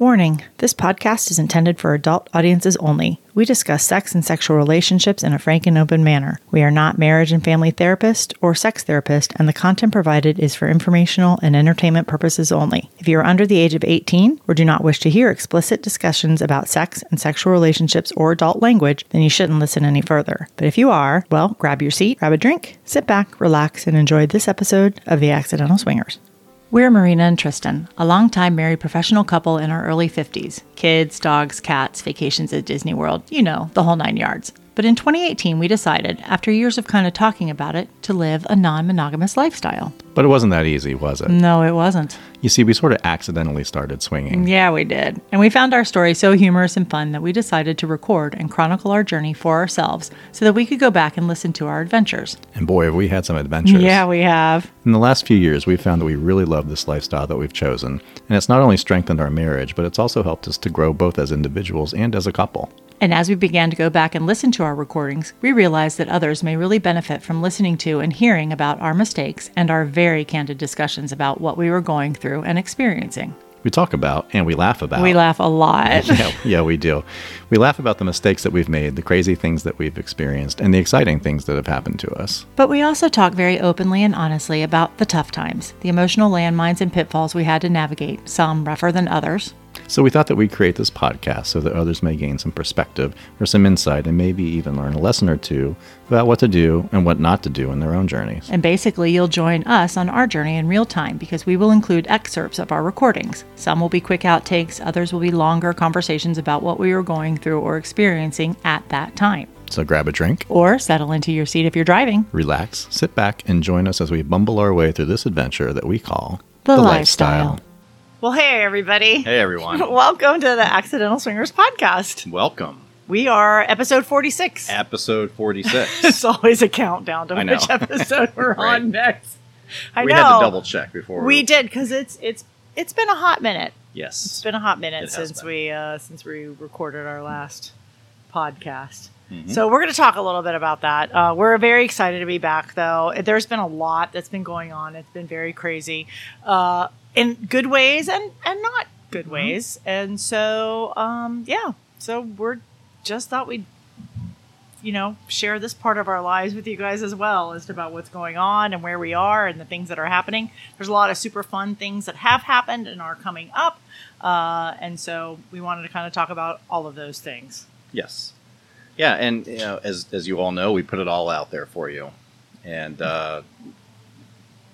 Warning this podcast is intended for adult audiences only. We discuss sex and sexual relationships in a frank and open manner. We are not marriage and family therapist or sex therapist, and the content provided is for informational and entertainment purposes only. If you are under the age of 18 or do not wish to hear explicit discussions about sex and sexual relationships or adult language, then you shouldn't listen any further. But if you are, well, grab your seat, grab a drink, sit back, relax, and enjoy this episode of The Accidental Swingers. We're Myrina and Tristan, a longtime married professional couple in our early 50s. Kids, dogs, cats, vacations at Disney World, you know, the whole nine yards. But in 2018, we decided, after years of kind of talking about it, to live a non monogamous lifestyle. But it wasn't that easy, was it? No, it wasn't. You see, we sort of accidentally started swinging. Yeah, we did. And we found our story so humorous and fun that we decided to record and chronicle our journey for ourselves so that we could go back and listen to our adventures. And boy, have we had some adventures. Yeah, we have. In the last few years, we've found that we really love this lifestyle that we've chosen. And it's not only strengthened our marriage, but it's also helped us to grow both as individuals and as a couple. And as we began to go back and listen to our recordings, we realized that others may really benefit from listening to and hearing about our mistakes and our very candid discussions about what we were going through and experiencing. We talk about and we laugh about. We laugh a lot. yeah, yeah, we do. We laugh about the mistakes that we've made, the crazy things that we've experienced, and the exciting things that have happened to us. But we also talk very openly and honestly about the tough times, the emotional landmines and pitfalls we had to navigate, some rougher than others. So we thought that we'd create this podcast so that others may gain some perspective or some insight and maybe even learn a lesson or two about what to do and what not to do in their own journeys. And basically, you'll join us on our journey in real time because we will include excerpts of our recordings. Some will be quick outtakes, others will be longer conversations about what we were going through or experiencing at that time. So grab a drink, Or settle into your seat if you're driving. relax, sit back, and join us as we bumble our way through this adventure that we call The lifestyle. Well, hey, everybody. Hey everyone. Welcome to the Accidental Swingers podcast. Welcome. We are episode 46. Episode 46. It's always a countdown to I know. which episode we're Right. on next. I we know. had to double check before We did because it's it's it's been a hot minute. Yes, it's been a hot minute since been. we uh, since we recorded our last podcast. Mhm. So we're going to talk a little bit about that. Uh, we're very excited to be back, though. There's been a lot that's been going on. It's been very crazy, uh, in good ways and and not good Mm-hmm. ways. And so, um, yeah. So we're just thought we'd you know share this part of our lives with you guys as well as to about what's going on and where we are and the things that are happening there's a lot of super fun things that have happened and are coming up uh, and so we wanted to kind of talk about all of those things Yes. Yeah, and you know, as as you all know, we put it all out there for you. And uh,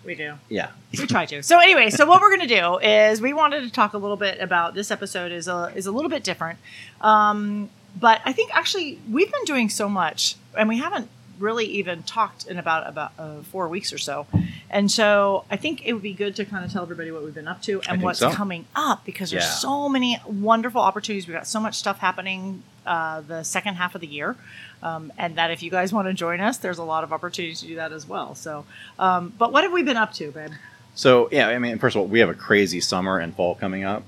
we do. Yeah. we try to. So anyway so what we're going to do is we wanted to talk a little bit about this episode is a is a little bit different. Um, but i think actually we've been doing so much and we haven't really even talked in about about uh, four weeks or so and so i think it would be good to kind of tell everybody what we've been up to and what's so. coming up because there's Yeah. so many wonderful opportunities we've got so much stuff happening uh, the second half of the year um, and that if you guys want to join us there's a lot of opportunities to do that as well so um, but what have we been up to babe So yeah, I mean, first of all, we have a crazy summer and fall coming up,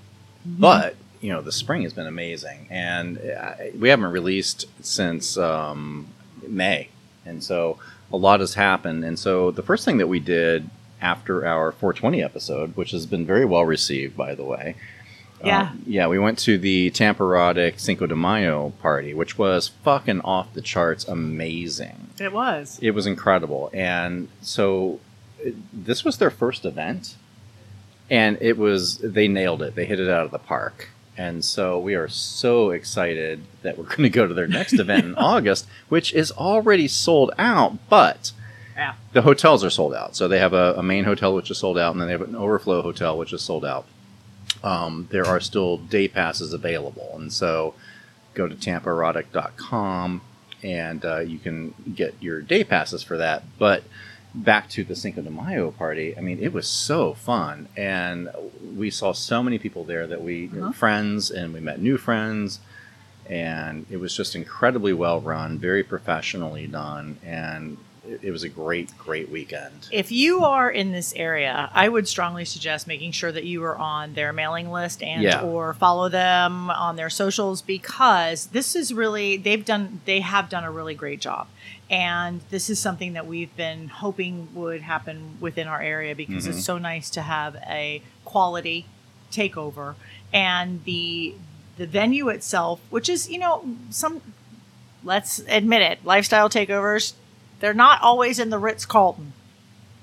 Mm-hmm. but you know, the spring has been amazing, and uh, we haven't released since um, May, and so a lot has happened. And so the first thing that we did after our 420 episode, which has been very well received, by the way. Yeah. um, yeah, we went to the Tampa Erotic Cinco de Mayo party, which was fucking off the charts amazing. It was. It was incredible. And so it- this was their first event. And it was, they nailed it. They hit it out of the park. And so we are so excited that we're going to go to their next event in August, which is already sold out, but Yeah. the hotels are sold out. So they have a, a main hotel, which is sold out, and then they have an overflow hotel, which is sold out. Um, there are still day passes available. And so go to tampaerotic.com and uh, you can get your day passes for that. But back to the Cinco de Mayo party, I mean, it was so fun. And we saw so many people there that we, Uh-huh. friends, and we met new friends. And it was just incredibly well run, very professionally done. And it, was a great, great weekend. If you are in this area, I would strongly suggest making sure that you are on their mailing list and Yeah. or follow them on their socials because this is really they've done they have done a really great job. And this is something that we've been hoping would happen within our area because it's mm-hmm. so nice to have a quality takeover and the the venue itself, which is you know some let's admit it, lifestyle takeovers, they're not always in the Ritz Carlton,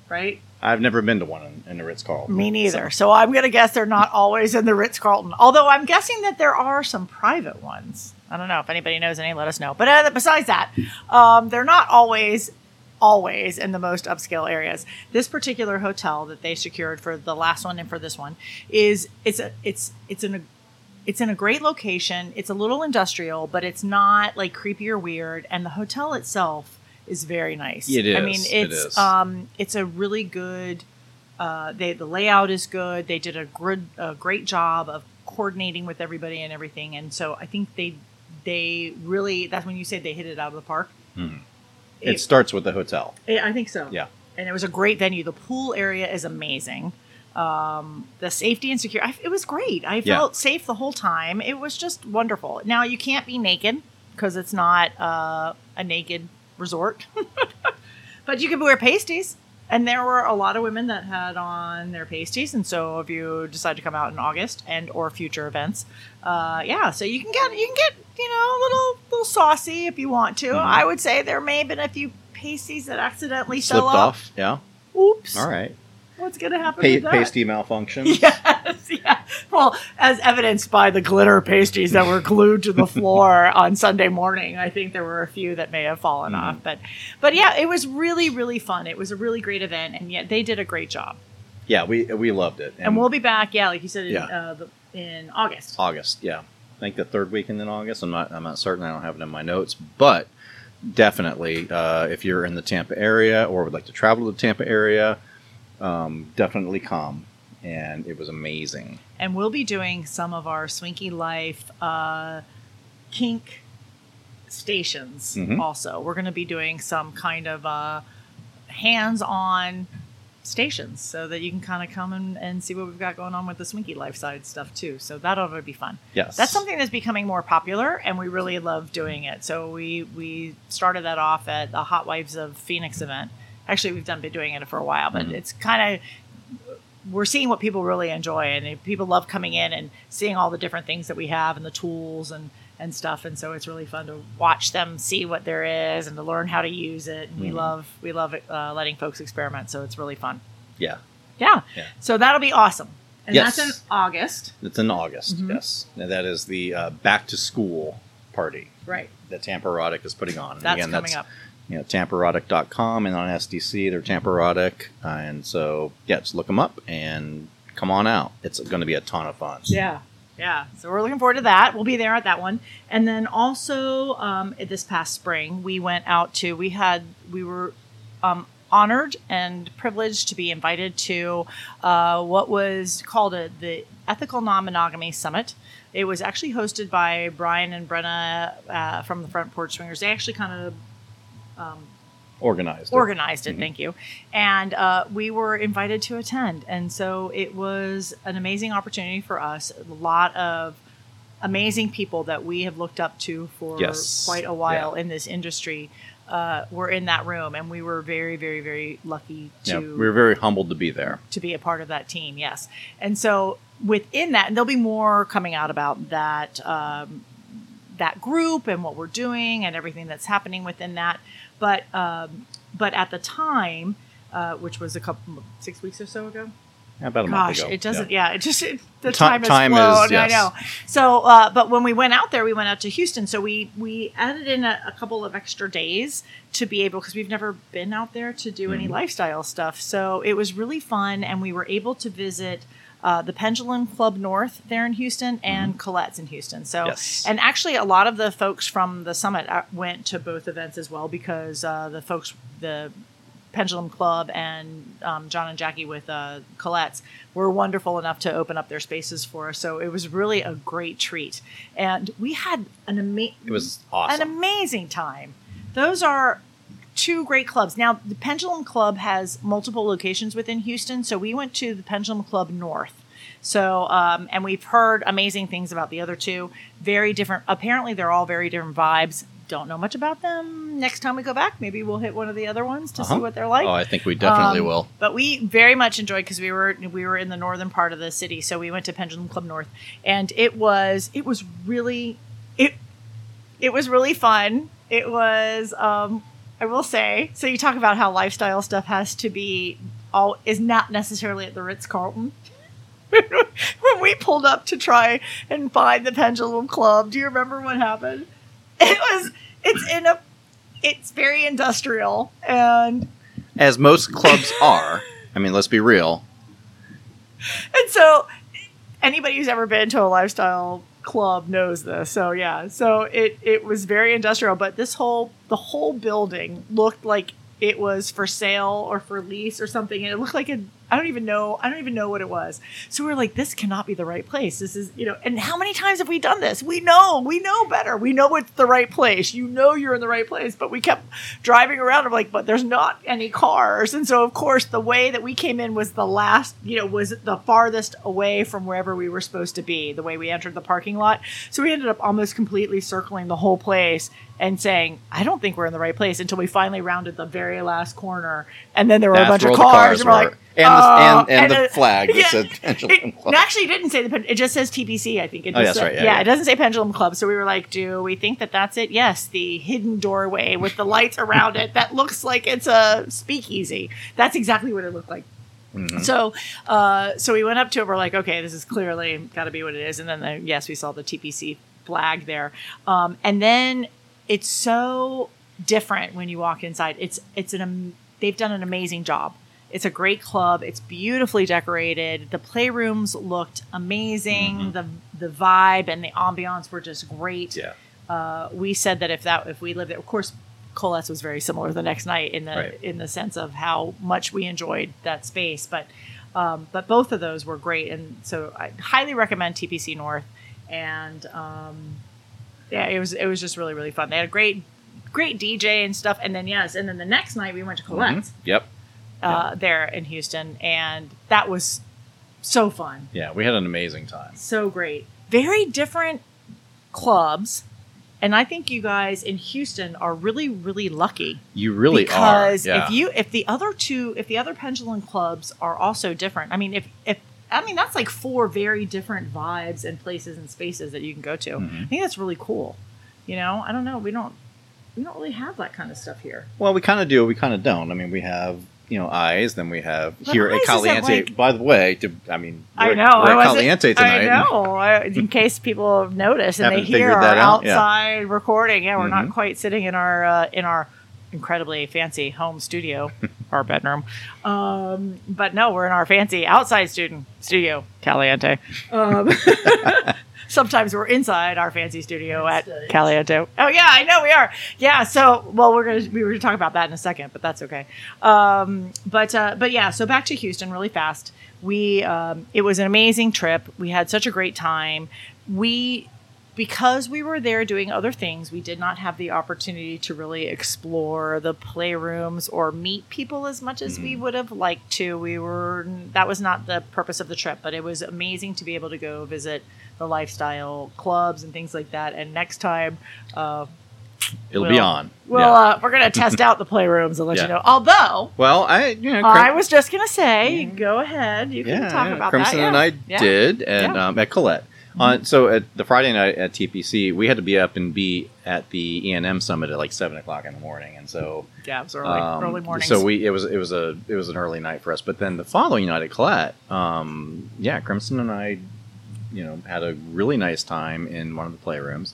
right? I've never been to one in, in the Ritz Carlton. Me neither. So, I'm going to guess they're not always in the Ritz Carlton. Although I'm guessing that there are some private ones. I don't know if anybody knows any. Let us know. But uh, besides that, um, they're not always always in the most upscale areas. This particular hotel that they secured for the last one and for this one is it's a it's it's in a it's in a great location. It's a little industrial, but it's not like creepy or weird. And the hotel itself is very nice. It I mean, it's is. um, it's a really good. Uh, they the layout is good. They did a good, a great job of coordinating with everybody and everything. And so I think they they really that's when you say they hit it out of the park. It starts with the hotel. Yeah, I think so. Yeah. And it was a great venue. The pool area is amazing. Um, the safety and security, it was great. I Yeah. felt safe the whole time. It was just wonderful. Now, you can't be naked because it's not uh, a naked resort, but you can wear pasties. And there were a lot of women that had on their pasties, and so if you decide to come out in August and or future events, uh, yeah, so you can get you can get you know a little little saucy if you want to. I would say there may have been a few pasties that accidentally Mm-hmm. Slipped fell off. Yeah. Oops! All right. What's gonna happen? Pa- that? pasty malfunction. Yes, yeah. Well, as evidenced by the glitter pasties that were glued to the floor on Sunday morning, I think there were a few that may have fallen Mm-hmm. off. But, but yeah, it was really, really fun. It was a really great event, and yet they did a great job. Yeah, we we loved it. And we'll be back, yeah, like you said, in, Yeah. uh, the, in August. August. Yeah, I think the third weekend in August. I'm not. I'm not certain. I don't have it in my notes, but definitely, uh, if you're in the Tampa area or would like to travel to the Tampa area, um, definitely come. And it was amazing. and we'll be doing some of our Swinky Life uh, kink stations Mhm. also. We're going to be doing some kind of uh, hands on stations so that you can kind of come and, and see what we've got going on with the Swinky Life side stuff too. So that ought to be fun. Yes, That's something that's becoming more popular, and we really love doing it. So we we started that off at the Hot Wives of Phoenix event. Actually, we've done been doing it for a while, but it's kind of we're seeing what people really enjoy, and people love coming in and seeing all the different things that we have and the tools and and stuff. And so it's really fun to watch them see what there is and to learn how to use it. And we love we love uh, letting folks experiment, so it's really fun. Yeah, Yeah. Yeah. So that'll be awesome, and Yes. that's in August, it's in August. Mm-hmm. Yes, and that is the uh, back to school party right? that Tampa Erotic is putting on. And That's again, coming that's up. You know, tampaerotic.com and on SDC, they're Tampa Erotic. Uh, and so, yeah, just look them up and come on out. It's going to be a ton of fun. Yeah. Yeah. So we're looking forward to that. We'll be there at that one. And then also um, this past spring, we went out to, we had, we were um, honored and privileged to be invited to uh, what was called a, the Ethical Non Monogamy Summit. It was actually hosted by Brian and Brenna uh, from the Front Porch Swingers. They actually kind of Organized. it. organized it. Thank you. And uh, we were invited to attend, and so it was an amazing opportunity for us. A lot of amazing people that we have looked up to for Yes. quite a while Yeah. in this industry uh, were in that room, and we were very, very, very lucky to Yeah, we were very humbled to be there. to be a part of that team. Yes, and so within that, and there'll be more coming out about that um, that group and what we're doing and everything that's happening within that. But um, but at the time, uh, which was a couple six weeks or so ago. Yeah, about a Gosh, month ago. it doesn't. Yeah. Yeah, it just it, the Ti- time has time is- flown. I yes. know. So, uh, but when we went out there, we went out to Houston. So we we added in a, a couple of extra days to be able because we've never been out there to do Mm-hmm. any lifestyle stuff. So it was really fun, and we were able to visit. Uh, the Pendulum Club North there in Houston and Colette's in Houston. So, Mm-hmm. Yes. and actually, a lot of the folks from the summit uh, went to both events as well because uh, the folks, the Pendulum Club and um, John and Jackie with uh, Colette's were wonderful enough to open up their spaces for us. So it was really a great treat, and we had an amazing It was an amazing time. Those are two great clubs. Now the Pendulum Club has multiple locations within Houston, so we went to the Pendulum Club North. So, um, and we've heard amazing things about the other two. Very different. Apparently, they're all very different vibes. don't know much about them. Next time we go back, maybe we'll hit one of the other ones to see Uh-huh. what they're like. oh, I think we definitely Um, will. But we very much enjoyed because we were we were in the northern part of the city, so we went to Pendulum Club North, and it was it was really it it was really fun. It was um, I will say. So you talk about how lifestyle stuff has to be all is not necessarily at the Ritz Carlton. when we pulled up to try and find the Pendulum Club, do you remember what happened? It was it's in a it's very industrial and As most clubs are. I mean, let's be real. And so anybody who's ever been to a lifestyle club knows this. So yeah, so it it was very industrial, but this whole the whole building looked like it was for sale or for lease or something and it looked like a I don't even know I don't even know what it was. So we are like this cannot be the right place. This is, you know, and how many times have we done this? We know, we know better. We know it's the right place. You know you're in the right place, but we kept driving around. I'm like, but there's not any cars. And so of course the way that we came in was the last, you know, was the farthest away from wherever we were supposed to be, the way we entered the parking lot. So we ended up almost completely circling the whole place and saying, I don't think we're in the right place until we finally rounded the very last corner. And then there were a bunch of cars. and we're like, And the- "Oh," and- and the it- flag that said Pendulum it, Club. Actually, didn't say the it just says TPC. I think it. Oh, Just that's said- right, yeah, yeah, yeah. it doesn't say Pendulum Club. So we were like, do we think that that's it? Yes, the hidden doorway with the lights around it that looks like it's a speakeasy. That's exactly what it looked like. Mm-hmm. So, uh, so we went up to it. We're like, okay, this is clearly got to be what it is. And then, the, yes, we saw the TPC flag there. Um, and then it's so different when you walk inside. It's it's an am- they've done an amazing job. It's a great club. It's beautifully decorated. The playrooms looked amazing. The the vibe and the ambiance were just great Yeah. uh, we said that if that if we lived there, of course, Colette's was very similar the next night in the Right. in the sense of how much we enjoyed that space. But um, but both of those were great, and so I highly recommend TPC North. And um, yeah, it was it was just really really fun. They had a great great DJ and stuff. And then yes, and then the next night we went to Colette's Yep. uh, there in Houston, and that was so fun Yeah, we had an amazing time. so great. Very different clubs. And I think you guys in Houston are really, really lucky You really because are. Yeah. if you if the other two if the other pendulum clubs are also different. I mean, if if I mean that's like four very different vibes and places and spaces that you can go to. Mm-hmm. I think that's really cool. You know, I don't know. We don't we don't really have that kind of stuff here. Well, we kind of do. We kind of don't. I mean, we have you know eyes. Then we have But here at Caliente. like- By the way, to, I mean, I know. We're I at Caliente tonight. I know. I, in case people have noticed and they hear our that out, yeah. outside recording. Yeah, we're not Mhm. quite sitting in our uh, in our incredibly fancy home studio, our bedroom. Um, but no, we're in our fancy outside student studio, Caliente. Um, sometimes we're inside our fancy studio at Caliente. Oh yeah, I know we are. Yeah, so well, we're gonna we were gonna talk about that in a second, but that's okay. Um, but uh, but yeah, so back to Houston really fast. We um, it was an amazing trip. We had such a great time. We because we were there doing other things, we did not have the opportunity to really explore the playrooms or meet people as much as we would have liked to. We were that was not the purpose of the trip, but it was amazing to be able to go visit the lifestyle clubs and things like that. And next time, uh, It'll we'll- be on. Well, Yeah. uh, we're gonna test out the playrooms and let Yeah. you know. Although well, I you know, I was just gonna say, go ahead, you can yeah, talk about Crimson that. and. I did, and. Mm-hmm. um, at Colette. On so at the Friday night at TPC, we had to be up and be at the E and M summit at like seven o'clock in the morning, and so Yeah, it was early, Um, early mornings. So we it was it was a it was an early night for us. But then the following night at Colette, um, yeah, Crimson and I, you know, had a really nice time in one of the playrooms,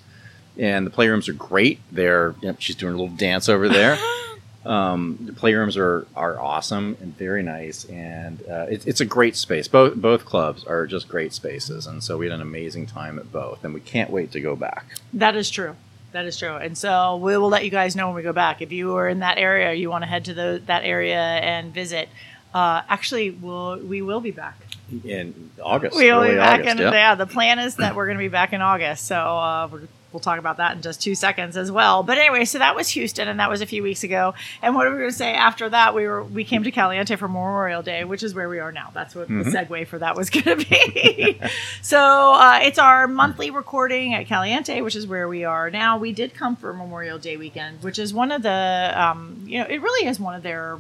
and the playrooms are great. They're yep, she's doing a little dance over there. um, the playrooms are are awesome and very nice, and uh, it's it's a great space. Both both clubs are just great spaces, and so we had an amazing time at both, and we can't wait to go back. That is true. That is true. And so we will let you guys know when we go back. If you are in that area, you want to head to the, that area and visit. Uh, actually, we'll, we will be back. In August, We will be back August, in yeah. yeah. The plan is that we're going to be back in August. So uh, we're we'll talk about that in just two seconds as well. But anyway, so that was Houston, and that was a few weeks ago. And what are we going to say after that? We were we came to Caliente for Memorial Day, which is where we are now. That's what the segue for that was going to be. so uh, it's our monthly recording at Caliente, which is where we are now. We did come for Memorial Day weekend, which is one of the um, you know it really is one of their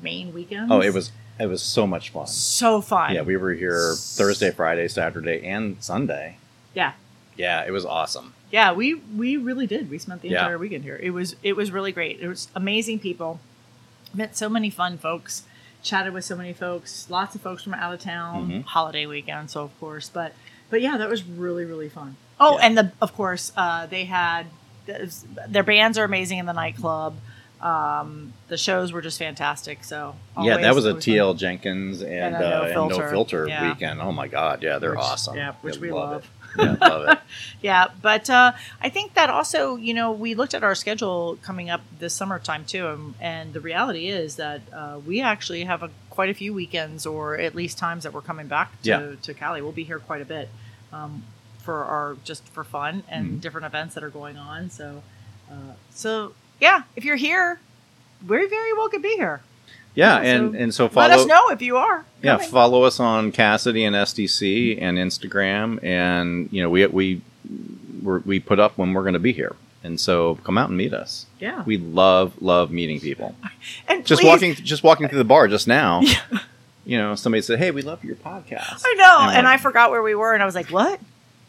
main weekends. Oh, it was it was so much fun. so fun. Yeah, we were here Thursday, Friday, Saturday, and Sunday. yeah. Yeah, it was awesome. Yeah, we we really did. We spent the Yeah. entire weekend here. It was it was really great. It was amazing people. Met so many fun folks. Chatted with so many folks. Lots of folks from out of town. Mhm. Holiday weekend, so of course. But but yeah, that was really really fun. Oh, Yeah. and the of course uh, they had their bands are amazing in the nightclub. Um, the shows were just fantastic. So yeah, that was a always fun. TL Jenkins and, And uh, No and no Filter. filter Yeah. weekend. Oh my god, yeah, they're Which- awesome. yeah, which we love love. It. Yeah, love it. Yeah, but uh, I think that also, you know, we looked at our schedule coming up this summertime too, and, and the reality is that uh, we actually have a, quite a few weekends, or at least times that we're coming back to, Yeah. to Cali. We'll be here quite a bit um, for our just for fun and Mm-hmm. different events that are going on. So, uh, so yeah, if you're here, we very well could be here. Yeah, Yeah, and so and so follow Let us know if you are. Yeah, coming. follow us on Kasidie and SDC and Instagram, and you know we we we're, we put up when we're going to be here, and so come out and meet us. yeah, We love love meeting people. and Just please- walking just walking through the bar just now. You know, somebody said, "Hey, we love your podcast." I know, And and I forgot where we were, and I was like, "What?"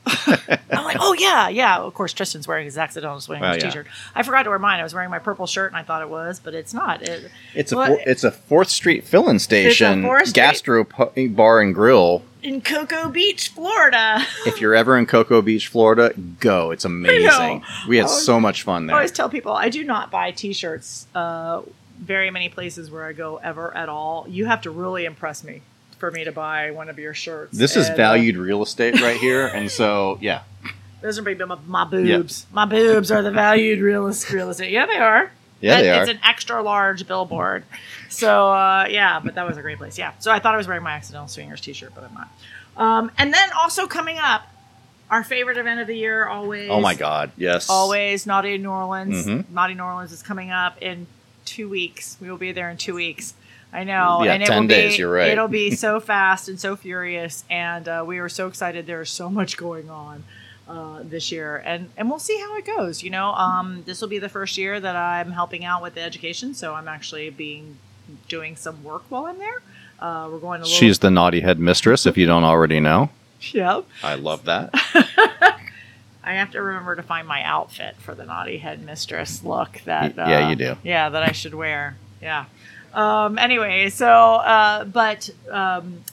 I'm like, "Oh yeah, yeah." Of course, Tristan's wearing his accidental swingers Well, yeah. t-shirt. I forgot to wear mine. I was wearing my purple shirt, and I thought it was, but it's not. It, It's a Well, it's a Fourth Street filling station, 4th Street- gastro bar and grill. in Cocoa Beach, Florida. If you're ever in Cocoa Beach, Florida, go. It's amazing. We had I was- so much fun there. I always tell people I do not buy T-shirts. Uh, very many places where I go ever at all. You have to really impress me for me to buy one of your shirts. This is And, uh, valued real estate right here, and so yeah, those are my, my boobs. My boobs are the valued real, real estate. Yeah, they are. yeah, they are. It's an extra large billboard. So uh, yeah, but that was a great place. Yeah. So I thought I was wearing my accidental swingers T-shirt, but I'm not. Um, and then also coming up, our favorite event of the year always. Oh my God! Yes, Always Naughty New Orleans. Mhm. Naughty New Orleans is coming up in two weeks. We will be there in two weeks. I know, Yeah, and it 10 will days, be you're right. it'll be so fast and so furious, and uh, we are so excited. There is so much going on uh, this year, and and we'll see how it goes. You know, um, this will be the first year that I'm helping out with the education, so I'm actually being doing some work while I'm there. Uh, we're going She's the naughty head mistress. If you don't already know, yep. I love that. I have to remember to find my outfit for the naughty headmistress look that yeah, uh, you do. Yeah, that I should wear. Yeah. Um, anyway, so uh, but um,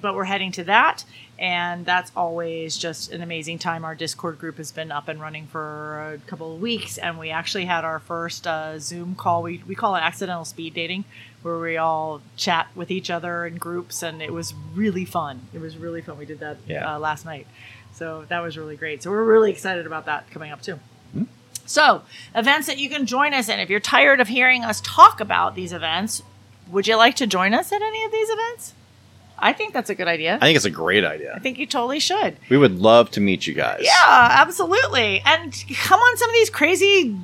but we're heading to that, and that's always just an amazing time. Our Discord group has been up and running for a couple of weeks, and we actually had our first uh, Zoom call. We we call it accidental speed dating, where we all chat with each other in groups, and it was really fun. It was really fun. We did that Yeah. uh, last night. So that was really great. So we're really excited about that coming up too. So, events that you can join us in. If you're tired of hearing us talk about these events, would you like to join us at any of these events? I think that's a good idea. I think it's a great idea. I think you totally should. We would love to meet you guys. Yeah, absolutely. And come on some of these crazy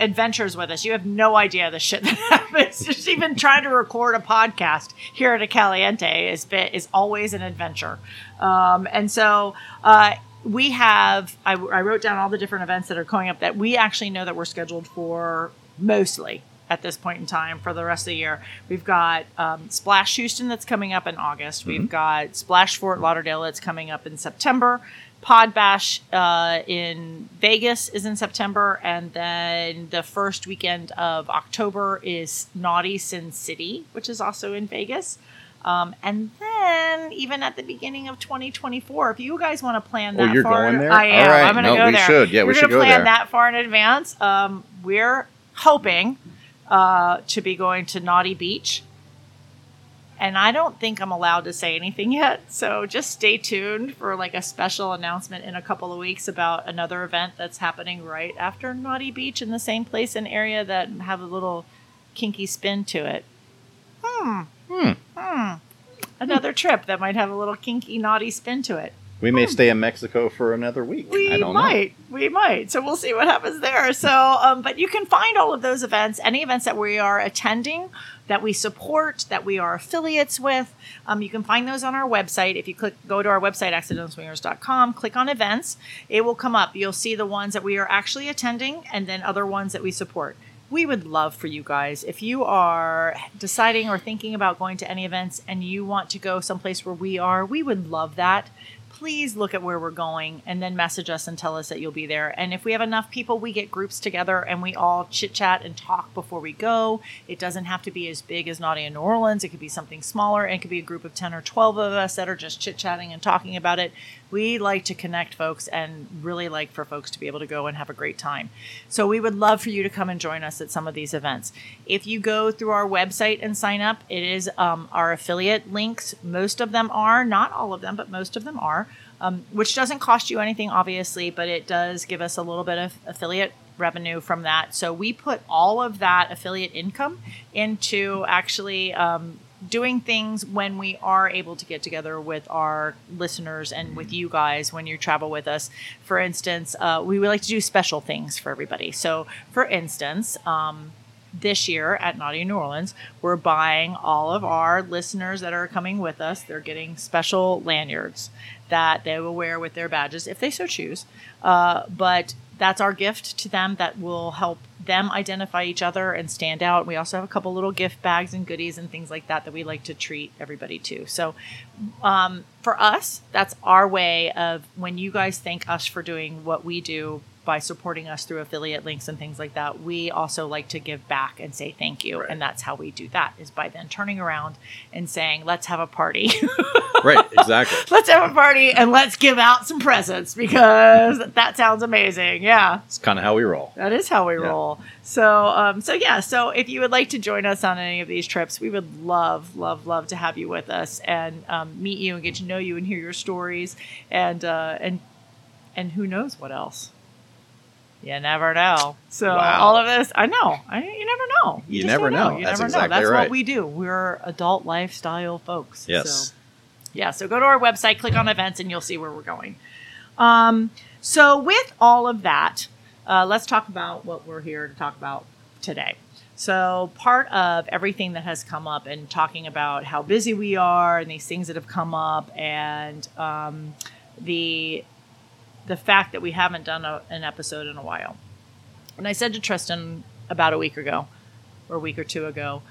adventures with us. You have no idea the shit that happens. Just even trying to record a podcast here at a Caliente is bit is always an adventure. Um, and so uh, we have. I, I wrote down all the different events that are coming up that we actually know that we're scheduled for mostly at this point in time for the rest of the year. We've got um, Splash Houston that's coming up in August. We've got Splash Fort Lauderdale that's coming up in September. Pod Bash uh, in Vegas is in September, and then the first weekend of October is Naughty Sin City, which is also in Vegas. Um, and then, even at the beginning of 2024, if you guys want to plan Oh, that you're far, going there? I am. All right. I'm going to No, go we there. should. Yeah, we We're should gonna go plan there. that far in advance. Um, we're hoping uh, to be going to Naughty Beach. And I don't think I'm allowed to say anything yet. So just stay tuned for like a special announcement in a couple of weeks about another event that's happening right after Naughty Beach in the same place and area that have a little kinky spin to it. Hmm. Hmm. Hmm. Another trip that might have a little kinky naughty spin to it. We may stay in Mexico for another week. We I don't might. We might. So we'll see what happens there. So, um, but you can find all of those events, any events that we are attending, that we support, that we are affiliates with. Um, you can find those on our website. If you click, go to our website, accidentalswingers.com, click on events, it will come up. You'll see the ones that we are actually attending and then other ones that we support we would love for you guys if you are deciding or thinking about going to any events and you want to go someplace where we are we would love that please look at where we're going and then message us and tell us that you'll be there. And if we have enough people, we get groups together and we all chit chat and talk before we go. It doesn't have to be as big as Naughty in New Orleans. It could be something smaller. It could be a group of 10 or 12 of us that are just chit chatting and talking about it. We like to connect folks and really like for folks to be able to go and have a great time. So we would love for you to come and join us at some of these events. If you go through our website and sign up, it is um, our affiliate links. Most of them are, not all of them, but most of them are um, which doesn't cost you anything, obviously, but it does give us a little bit of affiliate revenue from that. So we put all of that affiliate income into actually um, doing things when we are able to get together with our listeners and with you guys when you travel with us. For instance, uh, we would like to do special things for everybody. So, for instance, um, this year at Naughty New Orleans, we're buying all of our listeners that are coming with us. They're getting special lanyards that they will wear with their badges if they so choose. Uh, but that's our gift to them that will help them identify each other and stand out. We also have a couple little gift bags and goodies and things like that that we like to treat everybody to. So, um, for us, that's our way of when you guys thank us for doing what we do by supporting us through affiliate links and things like that, we also like to give back and say thank you. Right. And that's how we do that is by then turning around and saying, let's have a party. right, exactly. let's have a party and let's give out some presents because that sounds amazing. Yeah. It's kind of how we roll. That is how we yeah. roll. So, um, so yeah. So if you would like to join us on any of these trips, we would love, love, love to have you with us and um, meet you and get to know you and hear your stories and, uh, and, and who knows what else. You never know. So wow. all of this, I know. I, you never know. You, you never know. know. You That's never exactly know. That's right. what we do. We're adult lifestyle folks. Yes. So, yeah. So go to our website, click on events, and you'll see where we're going. Um, so with all of that, uh, let's talk about what we're here to talk about today. So, part of everything that has come up and talking about how busy we are and these things that have come up and um, the the fact that we haven't done a, an episode in a while. And I said to Tristan about a week ago, or a week or two ago,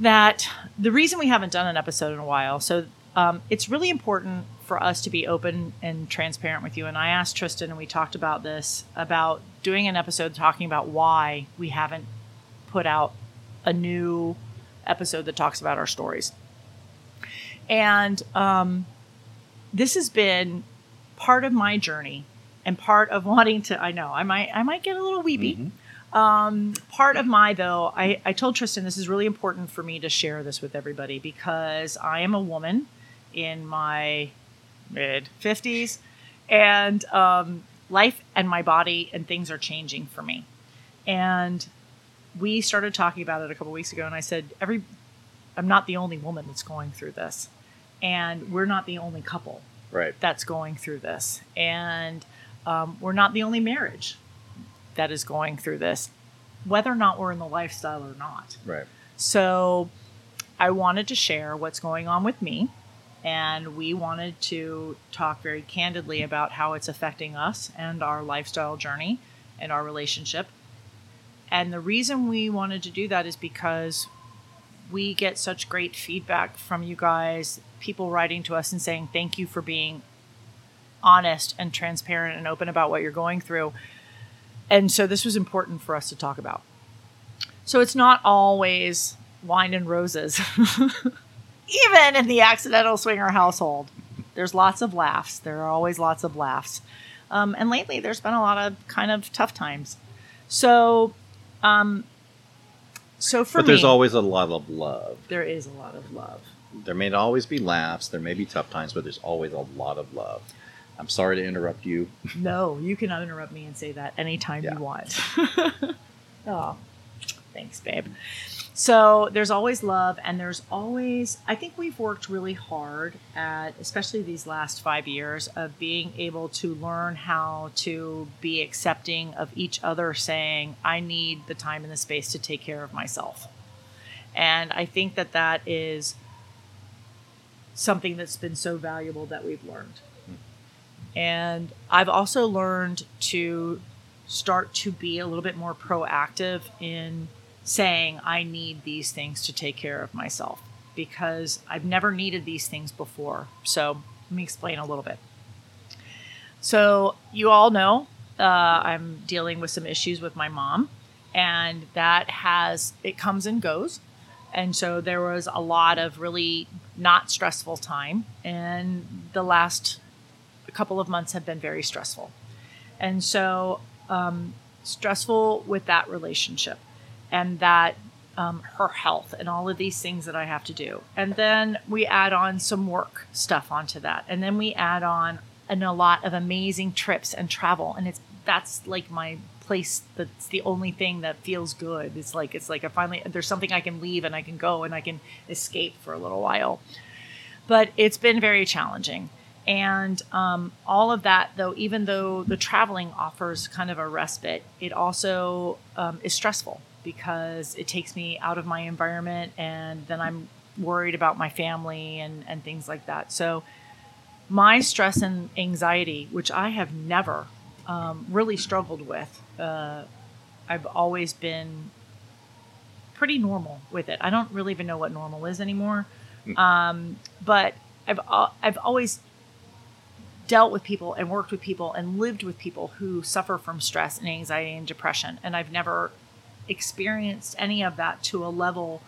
that the reason we haven't done an episode in a while, so um, it's really important for us to be open and transparent with you. And I asked Tristan, and we talked about this about doing an episode talking about why we haven't put out a new episode that talks about our stories. And um, this has been part of my journey and part of wanting to i know i might i might get a little weepy mm-hmm. um, part of my though I, I told tristan this is really important for me to share this with everybody because i am a woman in my mid 50s and um, life and my body and things are changing for me and we started talking about it a couple weeks ago and i said every i'm not the only woman that's going through this and we're not the only couple right. that's going through this. And um, we're not the only marriage that is going through this, whether or not we're in the lifestyle or not. Right. So I wanted to share what's going on with me. And we wanted to talk very candidly about how it's affecting us and our lifestyle journey and our relationship. And the reason we wanted to do that is because we get such great feedback from you guys, people writing to us and saying thank you for being honest and transparent and open about what you're going through. And so this was important for us to talk about. So it's not always wine and roses. Even in the accidental swinger household, there's lots of laughs. There are always lots of laughs. Um, and lately, there's been a lot of kind of tough times. So, um, so for but there's me, always a lot of love. There is a lot of love. There may not always be laughs. There may be tough times, but there's always a lot of love. I'm sorry to interrupt you. No, you can interrupt me and say that anytime yeah. you want. oh, thanks, babe. So there's always love, and there's always, I think we've worked really hard at, especially these last five years, of being able to learn how to be accepting of each other saying, I need the time and the space to take care of myself. And I think that that is something that's been so valuable that we've learned. And I've also learned to start to be a little bit more proactive in saying, I need these things to take care of myself because I've never needed these things before. So let me explain a little bit. So, you all know uh, I'm dealing with some issues with my mom, and that has, it comes and goes. And so there was a lot of really not stressful time, and the last couple of months have been very stressful. And so, um, stressful with that relationship and that um, her health and all of these things that I have to do. And then we add on some work stuff onto that. And then we add on and a lot of amazing trips and travel. And it's that's like my place that's the only thing that feels good. It's like it's like I finally there's something I can leave and I can go and I can escape for a little while. But it's been very challenging. And um, all of that, though, even though the traveling offers kind of a respite, it also um, is stressful because it takes me out of my environment and then I'm worried about my family and, and things like that. So, my stress and anxiety, which I have never um, really struggled with, uh, I've always been pretty normal with it. I don't really even know what normal is anymore. Hmm. Um, but I've, I've always dealt with people and worked with people and lived with people who suffer from stress and anxiety and depression. And I've never experienced any of that to a level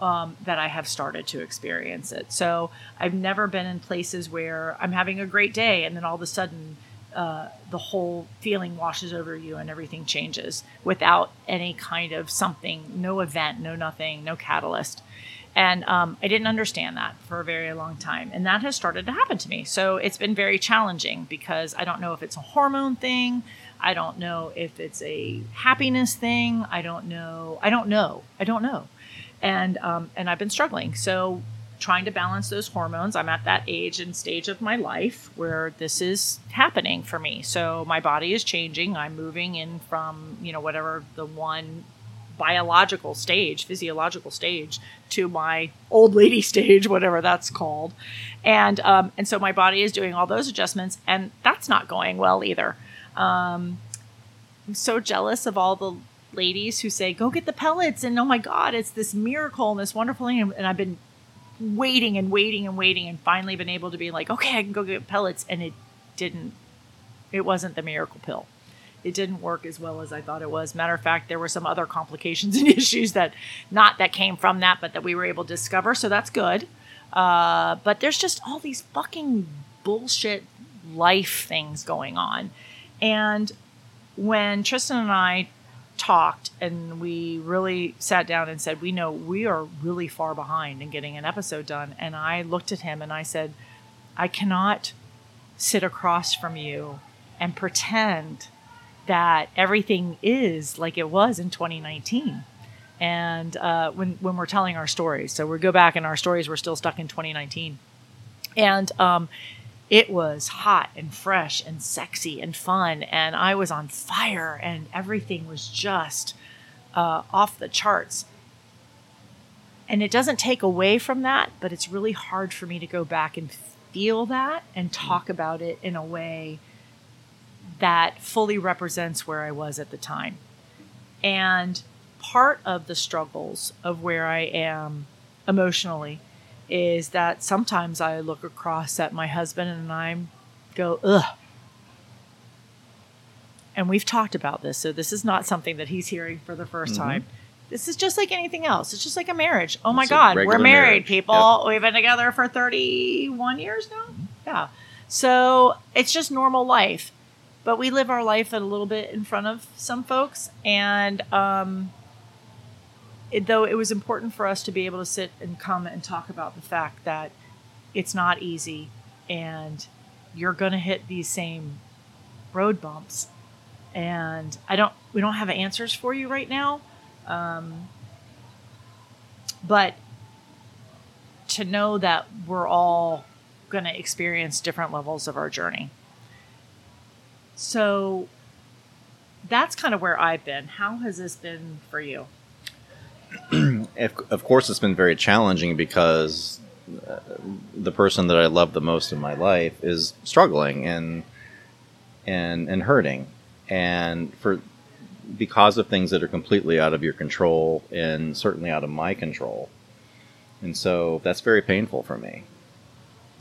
um, that I have started to experience it. So I've never been in places where I'm having a great day and then all of a sudden uh, the whole feeling washes over you and everything changes without any kind of something, no event, no nothing, no catalyst. And um, I didn't understand that for a very long time. And that has started to happen to me. So it's been very challenging because I don't know if it's a hormone thing. I don't know if it's a happiness thing. I don't know. I don't know. I don't know. And um, and I've been struggling. So trying to balance those hormones. I'm at that age and stage of my life where this is happening for me. So my body is changing. I'm moving in from, you know, whatever the one biological stage, physiological stage, to my old lady stage, whatever that's called, and um, and so my body is doing all those adjustments, and that's not going well either. Um, I'm so jealous of all the ladies who say, go get the pellets. And oh my God, it's this miracle and this wonderful thing. And I've been waiting and waiting and waiting and finally been able to be like, okay, I can go get pellets. And it didn't, it wasn't the miracle pill. It didn't work as well as I thought it was. Matter of fact, there were some other complications and issues that, not that came from that, but that we were able to discover. So that's good. Uh, but there's just all these fucking bullshit life things going on. And when Tristan and I talked and we really sat down and said, We know we are really far behind in getting an episode done. And I looked at him and I said, I cannot sit across from you and pretend that everything is like it was in 2019. And uh, when, when we're telling our stories, so we go back and our stories, we're still stuck in 2019. And um, it was hot and fresh and sexy and fun and i was on fire and everything was just uh, off the charts. And it doesn't take away from that but it's really hard for me to go back and feel that and talk about it in a way that fully represents where i was at the time. And part of the struggles of where i am emotionally is that sometimes I look across at my husband and I go, ugh. And we've talked about this, so this is not something that he's hearing for the 1st mm-hmm. time. This is just like anything else. It's just like a marriage. Oh my God, we're married, marriage. people. Yep. We've been together for 31 years now. Mm-hmm. Yeah. So it's just normal life. But we live our life a little bit in front of some folks. And um, it, though it was important for us to be able to sit and come and talk about the fact that it's not easy and you're going to hit these same road bumps and i don't we don't have answers for you right now um, but to know that we're all going to experience different levels of our journey. So that's kind of where I've been. How has this been for you? Of, course, it's been very challenging because uh, the person that I love the most in my life is struggling and and and hurting, and for because of things that are completely out of your control and certainly out of my control, and so that's very painful for me.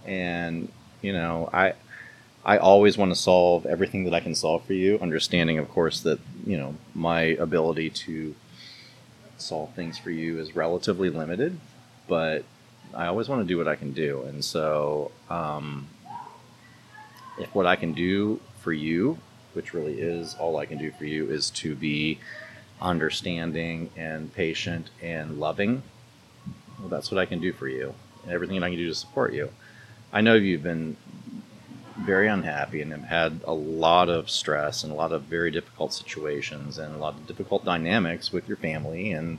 And you know, I I always want to solve everything that I can solve for you, understanding, of course, that you know my ability to solve things for you is relatively limited, but I always want to do what I can do, and so um, if what I can do for you, which really is all I can do for you, is to be understanding and patient and loving, well, that's what I can do for you, and everything that I can do to support you. I know you've been very unhappy and have had a lot of stress and a lot of very difficult situations and a lot of difficult dynamics with your family and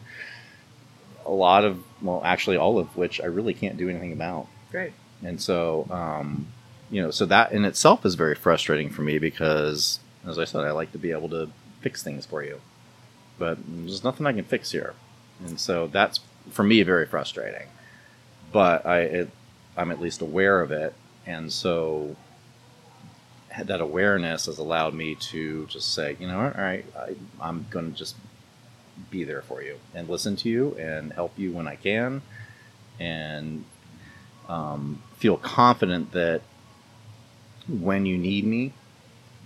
a lot of well actually all of which i really can't do anything about. Great. and so um, you know so that in itself is very frustrating for me because as i said i like to be able to fix things for you. But there's nothing i can fix here. And so that's for me very frustrating. But i it, i'm at least aware of it. And so that awareness has allowed me to just say you know all right I, i'm going to just be there for you and listen to you and help you when i can and um, feel confident that when you need me,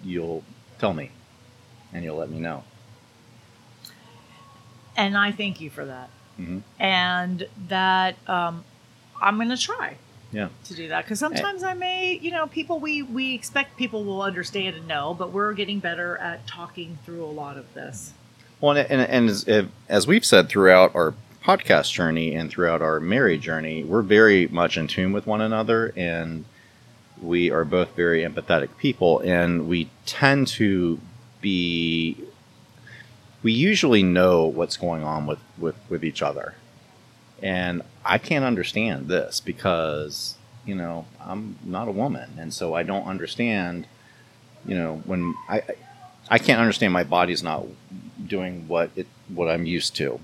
you'll tell me and you'll let me know. And I thank you for that. Mhm. And that um, I'm going to try Yeah. to do that because sometimes I may, you know, people we we expect people will understand and know, but we're getting better at talking through a lot of this. Well, and, and, and as, as we've said throughout our podcast journey and throughout our married journey, we're very much in tune with one another, and we are both very empathetic people, and we tend to be. We usually know what's going on with, with, with each other. And I can't understand this because, you know, I'm not a woman. And so I don't understand, you know, when I, I- can't understand my body's not doing what it what I'm used to.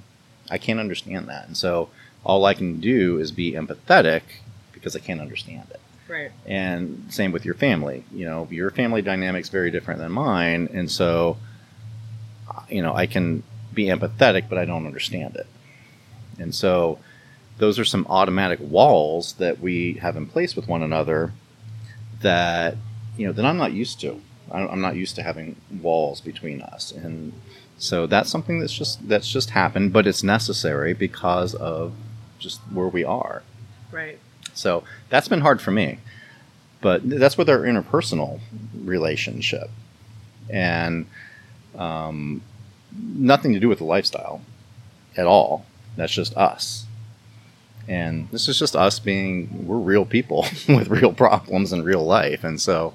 I can't understand that, and so all I can do is be empathetic because I can't understand it. Right. And same with your family. You know, your family dynamic's very different than mine, and so you know I can be empathetic, but I don't understand it. And so those are some automatic walls that we have in place with one another that you know that I'm not used to. I- I'm not used to having walls between us, and so that's something that's just that's just happened, but it's necessary because of just where we are. Right. So that's been hard for me, but that's with our interpersonal relationship, and um, nothing to do with the lifestyle at all. That's just us. And this is just us being, we're real people with real problems in real life. And so,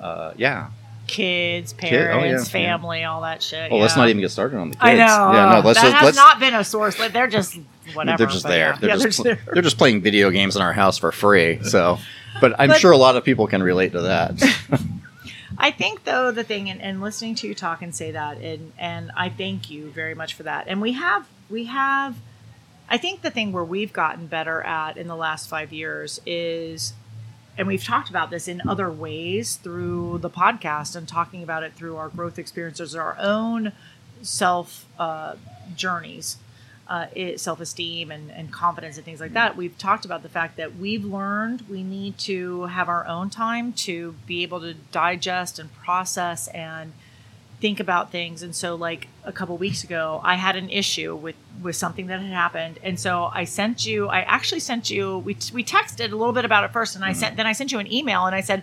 uh, yeah. Kids, oh, yeah, parents, yeah. family, all that shit. Well, let's not even get started on the kids. I know. Yeah, no, let's that just, has let's, not been a source. But they're just whatever. they're just there. They're, just, they're they're just playing video games in our house for free. So, but I'm But- sure a lot of people can relate to that. I think though the thing and, and listening to you talk and say that and and I thank you very much for that. And we have we have I think the thing where we've gotten better at in the last five years is and we've talked about this in other ways through the podcast and talking about it through our growth experiences, our own self uh, journeys, uh, it, self-esteem and, and confidence and things like that. We've talked about the fact that we've learned we need to have our own time to be able to digest and process and think about things. And so, like a couple weeks ago, I had an issue with with something that had happened, and so I sent you. I actually sent you. We we texted a little bit about it first, and I mm-hmm. sent then I sent you an email, and I said,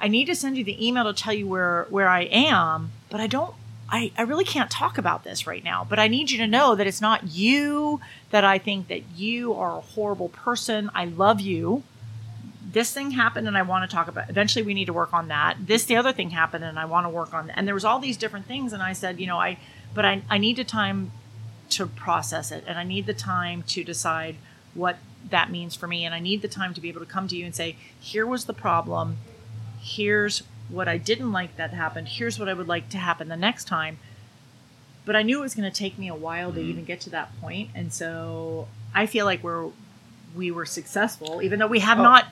I need to send you the email to tell you where where I am, but I don't. I, I really can't talk about this right now, but I need you to know that it's not you, that I think that you are a horrible person. I love you this thing happened and I want to talk about eventually we need to work on that. This the other thing happened and I want to work on and there was all these different things and I said, you know, I but I, I need to time to process it and I need the time to decide what that means for me and I need the time to be able to come to you and say, here was the problem. Here's what I didn't like that happened. Here's what I would like to happen the next time. But I knew it was going to take me a while to Mm-hmm. even get to that point, and so I feel like we're we were successful, even though we have not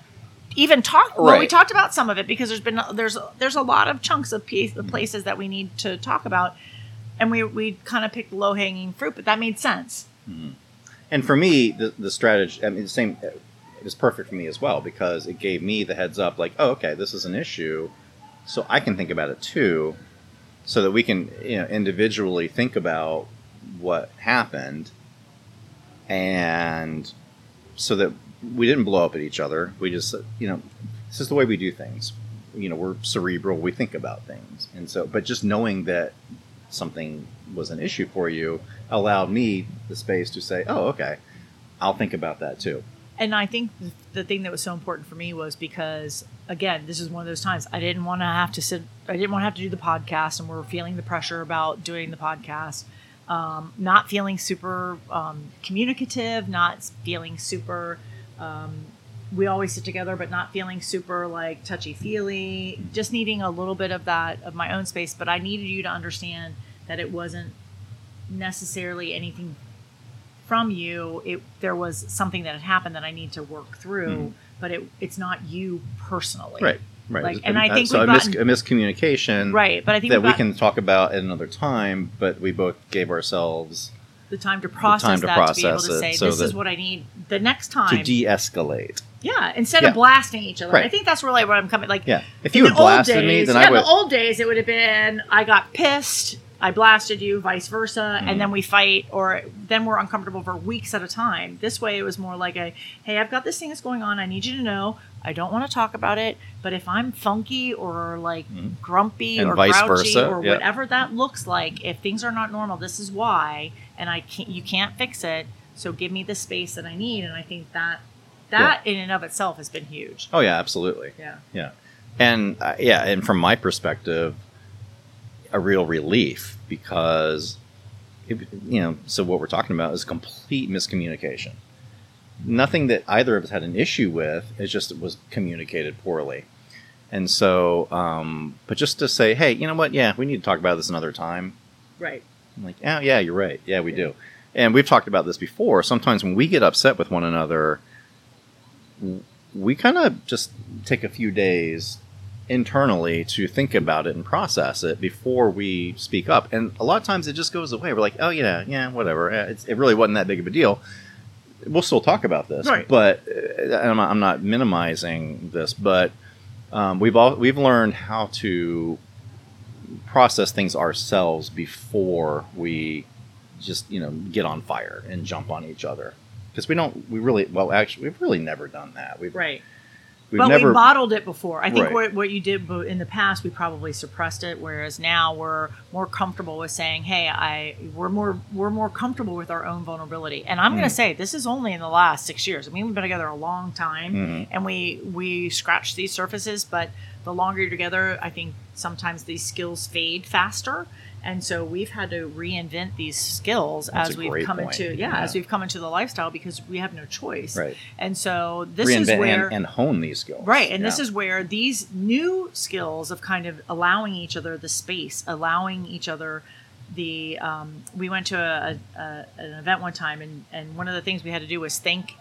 even talked. Well, we. Talked about some of it because there's been there's there's a lot of chunks of piece, the places that we need to talk about, and we we kind of picked low hanging fruit, but that made sense. Mm-hmm. And for me, the, the strategy, I mean, the same, it was perfect for me as well because it gave me the heads up like, oh, okay, this is an issue. So I can think about it too, so that we can, you know, individually think about what happened and so that we didn't blow up at each other. We just, you know, this is the way we do things. You know, we're cerebral, we think about things. And so, but just knowing that something was an issue for you allowed me the space to say, oh, okay, I'll think about that too. And I think the thing that was so important for me was because, again, this is one of those times I didn't want to have to sit, I didn't want to have to do the podcast, and we're feeling the pressure about doing the podcast. Um, not feeling super um, communicative, not feeling super. Um, we always sit together, but not feeling super like touchy feely. Just needing a little bit of that of my own space. But I needed you to understand that it wasn't necessarily anything from you it there was something that had happened that i need to work through but it it's not you personally Right, right. Like, and I think so a, mis- gotten- a miscommunication, right but i think that we can talk about at another time, but we both gave ourselves the time to process time to that to be able process to it say so this is what i need the next time. to time de-escalate. yeah instead Yeah. of blasting each other i think that's really what i'm coming like Yeah, if you had blasted days, me, then yeah, I in the old days, it would have been I got pissed, I blasted you, vice versa, Mm-hmm. and then we fight, or then we're uncomfortable for weeks at a time. This way, it was more like a, hey, I've got this thing that's going on. I need you to know. I don't want to talk about it, but if I'm funky or like grumpy Mm-hmm. And or grouchy versa, or yeah. whatever that looks like, if things are not normal, this is why, and I can't, you can't fix it. So give me the space that I need, and I think that that in and of itself has been huge. oh yeah, absolutely. Yeah. Yeah, and uh, yeah, and from my perspective, a real relief because, it, you know, so what we're talking about is complete miscommunication. Nothing that either of us had an issue with. It's just it was communicated poorly, and so, um, but just to say, hey, you know what? Yeah, we need to talk about this another time. Right. I'm like, oh yeah, you're right. Yeah, we do. And we've talked about this before. Sometimes when we get upset with one another, we kind of just take a few days internally to think about it and process it before we speak up. And a lot of times it just goes away. We're like, oh yeah, yeah, whatever. Eh, It's, it really wasn't that big of a deal. We'll still talk about this, Right. but uh, I'm not, I'm not minimizing this. But um, we've all we've learned how to process things ourselves before we just you know get on fire and jump on each other because we don't we really well actually we've really never done that we've Right. we've but never we bottled it before. I think Right. what, what you did in the past, we probably suppressed it. Whereas now we're more comfortable with saying, "Hey, I we're more we're more comfortable with our own vulnerability." And I'm going Mm. to say this is only in the last six years. I mean, we've been together a long time, Mhm. and we we scratch these surfaces. But the longer you're together, I think sometimes these skills fade faster. And so we've had to reinvent these skills That's as we've come point. into yeah, Yeah. as we've come into the lifestyle because we have no choice. Right. And so this is where and, and hone these skills Right, and this is where these new skills of kind of allowing each other the space, allowing each other the. Um, we went to a, a, an event one time, and and one of the things we had to do was thank.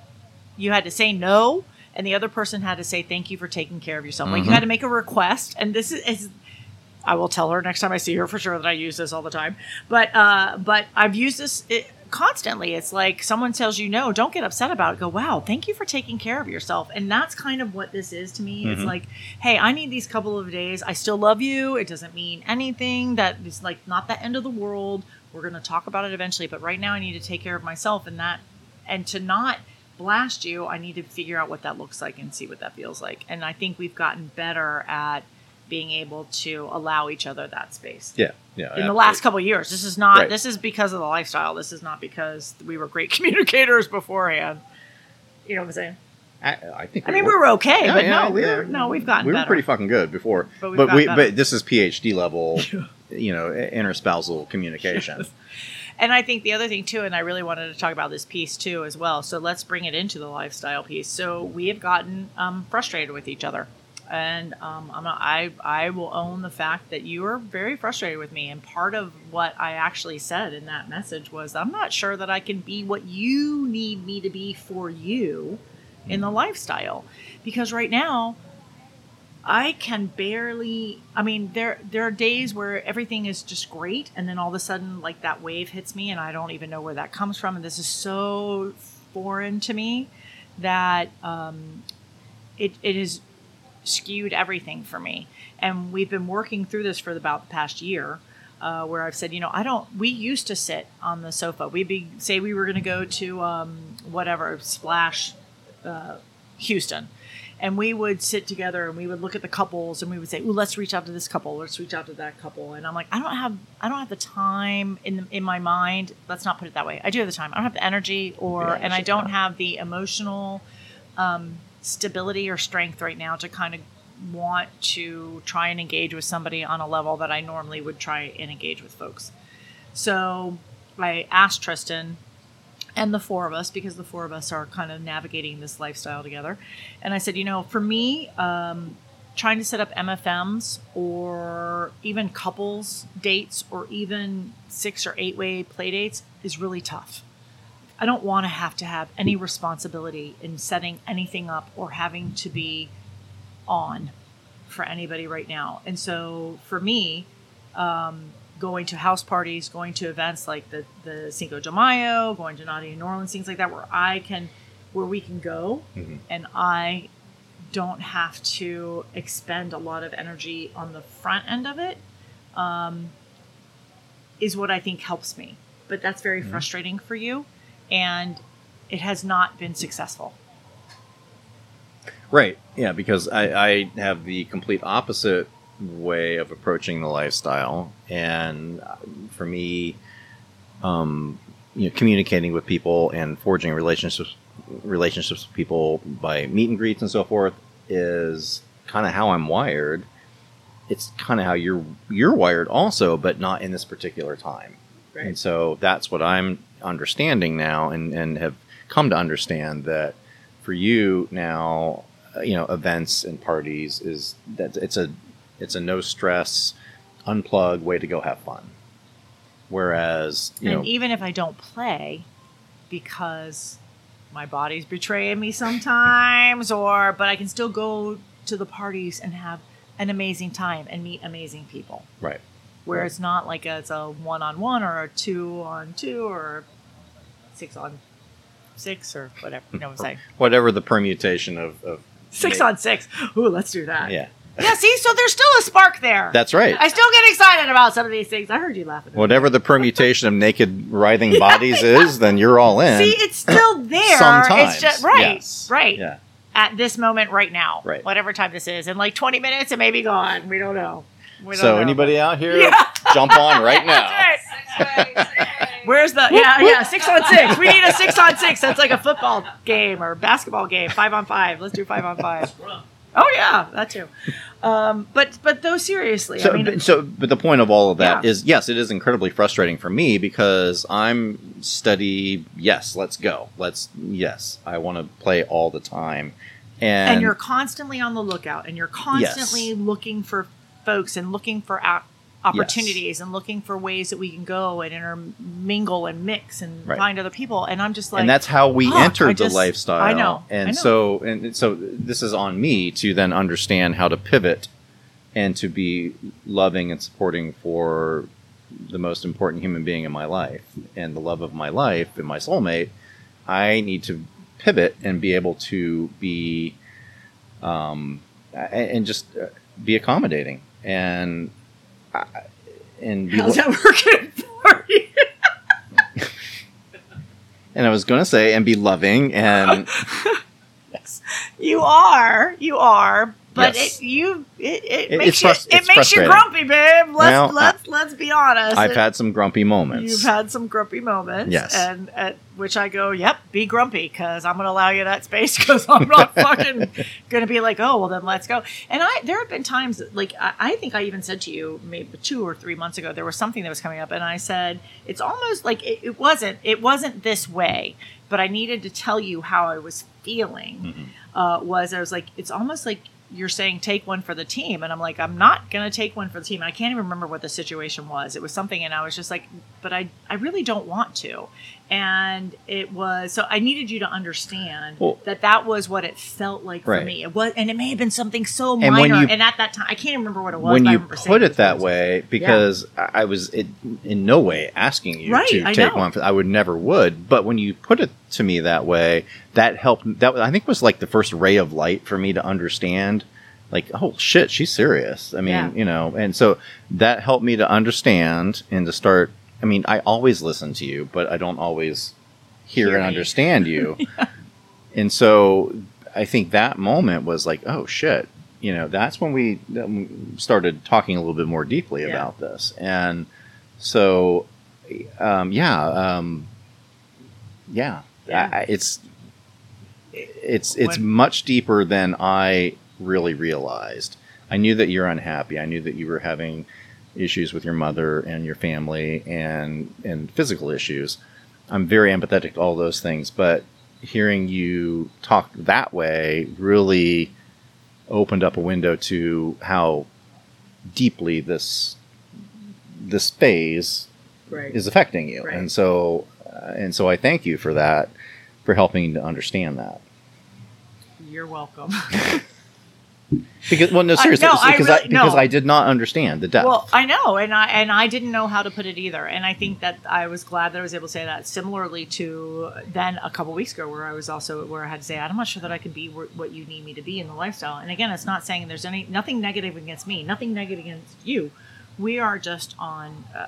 You had to say no, and the other person had to say thank you for taking care of yourself. Like you had to make a request, and this is. is I will tell her next time I see her for sure that I use this all the time. But uh, but I've used this it, constantly. It's like someone tells you no, don't get upset about it. Go, wow, thank you for taking care of yourself. And that's kind of what this is to me. It's Mhm. like, hey, I need these couple of days. I still love you. It doesn't mean anything. That is like not the end of the world. We're gonna talk about it eventually. But right now, I need to take care of myself, and that and to not blast you, I need to figure out what that looks like and see what that feels like. And I think we've gotten better at being able to allow each other that space yeah yeah in the last couple of years. This is not. Right. This is because of the lifestyle. This is not because we were great communicators beforehand. You know what I'm saying? I, I think I mean, we were okay, Yeah, but yeah, no, we yeah. were, no, we've gotten we were better. pretty fucking good before But but we better. but this is phd level you know interspousal communication and I think the other thing too, and I really wanted to talk about this piece too as well. So let's bring it into the lifestyle piece. So we have gotten um, frustrated with each other, and um, I'm not, I I will own the fact that you are very frustrated with me. And part of what I actually said in that message was, I'm not sure that I can be what you need me to be for you in the lifestyle, because right now I can barely. I mean, there there are days where everything is just great, and then all of a sudden, like that wave hits me, and I don't even know where that comes from. And this is so foreign to me that um, it it has skewed everything for me. And we've been working through this for about the past year. Uh, where I've said, you know, I don't. We used to sit on the sofa. We'd be say we were going to go to um, whatever Splash, uh, Houston, and we would sit together and we would look at the couples and we would say, "Ooh, let's reach out to this couple. Let's reach out to that couple." And I'm like, I don't have, I don't have the time in in my mind. Let's not put it that way. I do have the time. I don't have the energy, or Yeah, and I don't have the emotional um, stability or strength right now to kind of want to try and engage with somebody on a level that I normally would try and engage with folks. So I asked Tristan and the four of us, because the four of us are kind of navigating this lifestyle together. And I said, you know, for me, um, trying to set up MFMs or even couples dates or even six or eight way play dates is really tough. I don't want to have to have any responsibility in setting anything up or having to be on for anybody right now. And so for me, um, going to house parties, going to events like the the Cinco de Mayo, going to Naughty New Orleans, things like that, where I can, where we can go, and I don't have to expend a lot of energy on the front end of it, um, is what I think helps me. But that's very frustrating for you, and it has not been successful. Right. Yeah, because I, I have the complete opposite way of approaching the lifestyle, and uh, for me, um, you know, communicating with people and forging relationships relationships with people by meet and greets and so forth is kind of how I'm wired. It's kind of how you're you're wired also, but not in this particular time. And so that's what I'm understanding now and, and have come to understand that for you now, uh, you know, events and parties is that it's a it's a no stress, unplug way to go have fun. Whereas, you and know, even if I don't play, because my body's betraying me sometimes, or but I can still go to the parties and have an amazing time and meet amazing people. right. Where Right. it's not like a, it's a one on one or a two on two or six on six or whatever. You know what I'm saying? Whatever the permutation of, of Six on six. Ooh, let's do that. Yeah. Yeah, see, so there's still a spark there. That's right. I still get excited about some of these things. I heard you laughing. Whatever the permutation of naked writhing bodies is, then you're all in. See, it's still there. Sometimes. It's just right. Yes. Right. Yeah. At this moment right now. Right. Whatever time this is. In like 20 minutes it may be gone. We don't know. We don't So know. anybody out here, Yeah. jump on right now. That's right. Where's the yeah yeah six on six? We need a six on six. That's like a football game or basketball game. Five on five. Let's do five on five. Oh yeah, that too. Um, but but though seriously, So, I mean, but, so, but the point of all of that Yeah. is, yes, it is incredibly frustrating for me because I'm steady. Yes, let's go. Let's. Yes, I want to play all the time, and, and you're constantly on the lookout and you're constantly looking for folks and looking for op- opportunities and looking for ways that we can go and intermingle and mix and Right. find other people and i'm just like and that's how we entered the just- lifestyle. I know, and I know. so and so this is on me to then understand how to pivot and to be loving and supporting for the most important human being in my life and the love of my life and my soulmate. I need to pivot and be able to be, um, and just uh, be accommodating and. I- and be how's that working for you and I was going to say and be loving and you are you are but Yes. it, you it, it It- makes you it makes you grumpy, babe. Let's Well, let's let's be honest. I've had some grumpy moments. You've had some grumpy moments, Yes. and at which I go, "Yep, be grumpy," because I'm going to allow you that space because I'm not fucking going to be like, "Oh, well, then let's go." And I, there have been times, that, like I, I think I even said to you maybe two or three months ago, there was something that was coming up, and I said, "It's almost like it, it wasn't, it wasn't this way." But I needed to tell you how I was feeling. Uh, was I was like, it's almost like you're saying take one for the team. And i'm like i'm not going to take one for the team. I can't even remember what the situation was. It was something and i was just like but i i really don't want to and it was so i needed you to understand Well- that that was what it felt like for me it was and it may have been something so And minor you- and at that time i can't remember what it was when you put it that way, because I I was it, in no way asking you Right, to I take know. one. I would never would. But when you put it to me that way, that helped. That I think was like the first ray of light for me to understand. Like, oh shit, she's serious. I mean, Yeah. you know, and so that helped me to understand and to start. I mean, I always listen to you, but I don't always hear, Hear and me. understand you. And so I think that moment was like, oh shit, you know, that's when we started talking a little bit more deeply Yeah. about this. And so, um, yeah, um, yeah, Yeah. I- it's it's it's When- much deeper than I really realized. I knew that you're unhappy. I knew that you were having issues with your mother and your family and and physical issues. I'm very empathetic to all those things, but hearing you talk that way really opened up a window to how deeply this this phase right is affecting you. Right. And so uh, and so I thank you for that for helping to understand that. you're welcome Because well no I- seriously no, because I, really- because no. I did not understand the depth. Well, I know, and I and I didn't know how to put it either. And I think that I was glad that I was able to say that. Similarly to then a couple weeks ago, where I was also where I had to say, I'm not sure that I can be what you need me to be in the lifestyle. And again, it's not saying there's any nothing negative against me, nothing negative against you. We are just on. Uh,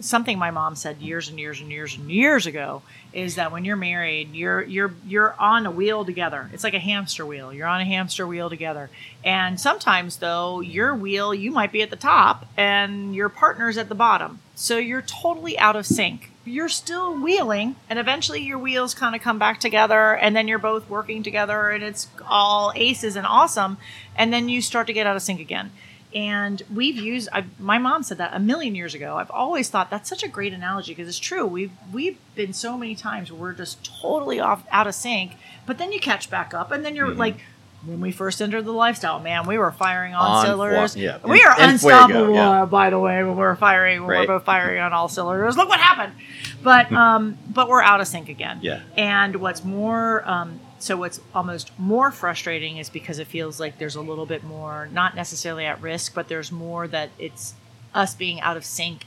something my mom said years and years and years and years ago is that when you're married you're you're you're on a wheel together. It's like a hamster wheel. You're on a hamster wheel together. And sometimes though your wheel you might be at the top and your partner's at the bottom. So you're totally out of sync. You're still wheeling and eventually your wheels kind of come back together and then you're both working together and it's all aces and awesome and then you start to get out of sync again and we've used I've, my mom said that a million years ago i've always thought that's such a great analogy because it's true we've we've been so many times where we're just totally off out of sync but then you catch back up and then you're like when we first entered the lifestyle man we were firing on, On cylinders fo- yeah. we are in fuego, unstoppable yeah. uh, by the way when we're firing when Right. we're both firing on all cylinders look what happened but um but we're out of sync again Yeah. and what's more, um, so what's almost more frustrating is because it feels like there's a little bit more, not necessarily at risk, but there's more that it's us being out of sync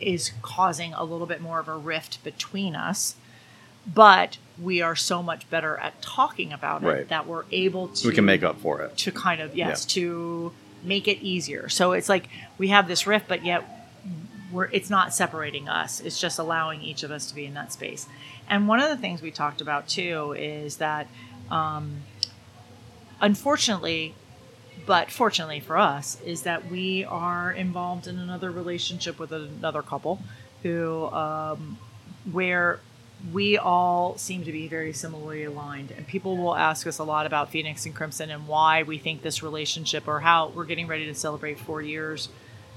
is causing a little bit more of a rift between us. But we are so much better at talking about it Right. that we're able to we can make up for it. to kind of yes Yeah. to make it easier. So it's like we have this rift, but yet we're it's not separating us. It's just allowing each of us to be in that space. And one of the things we talked about too is that, um, unfortunately, but fortunately for us, is that we are involved in another relationship with another couple who, um, where we all seem to be very similarly aligned. And people will ask us a lot about Phoenix and Crimson and why we think this relationship or how we're getting ready to celebrate four years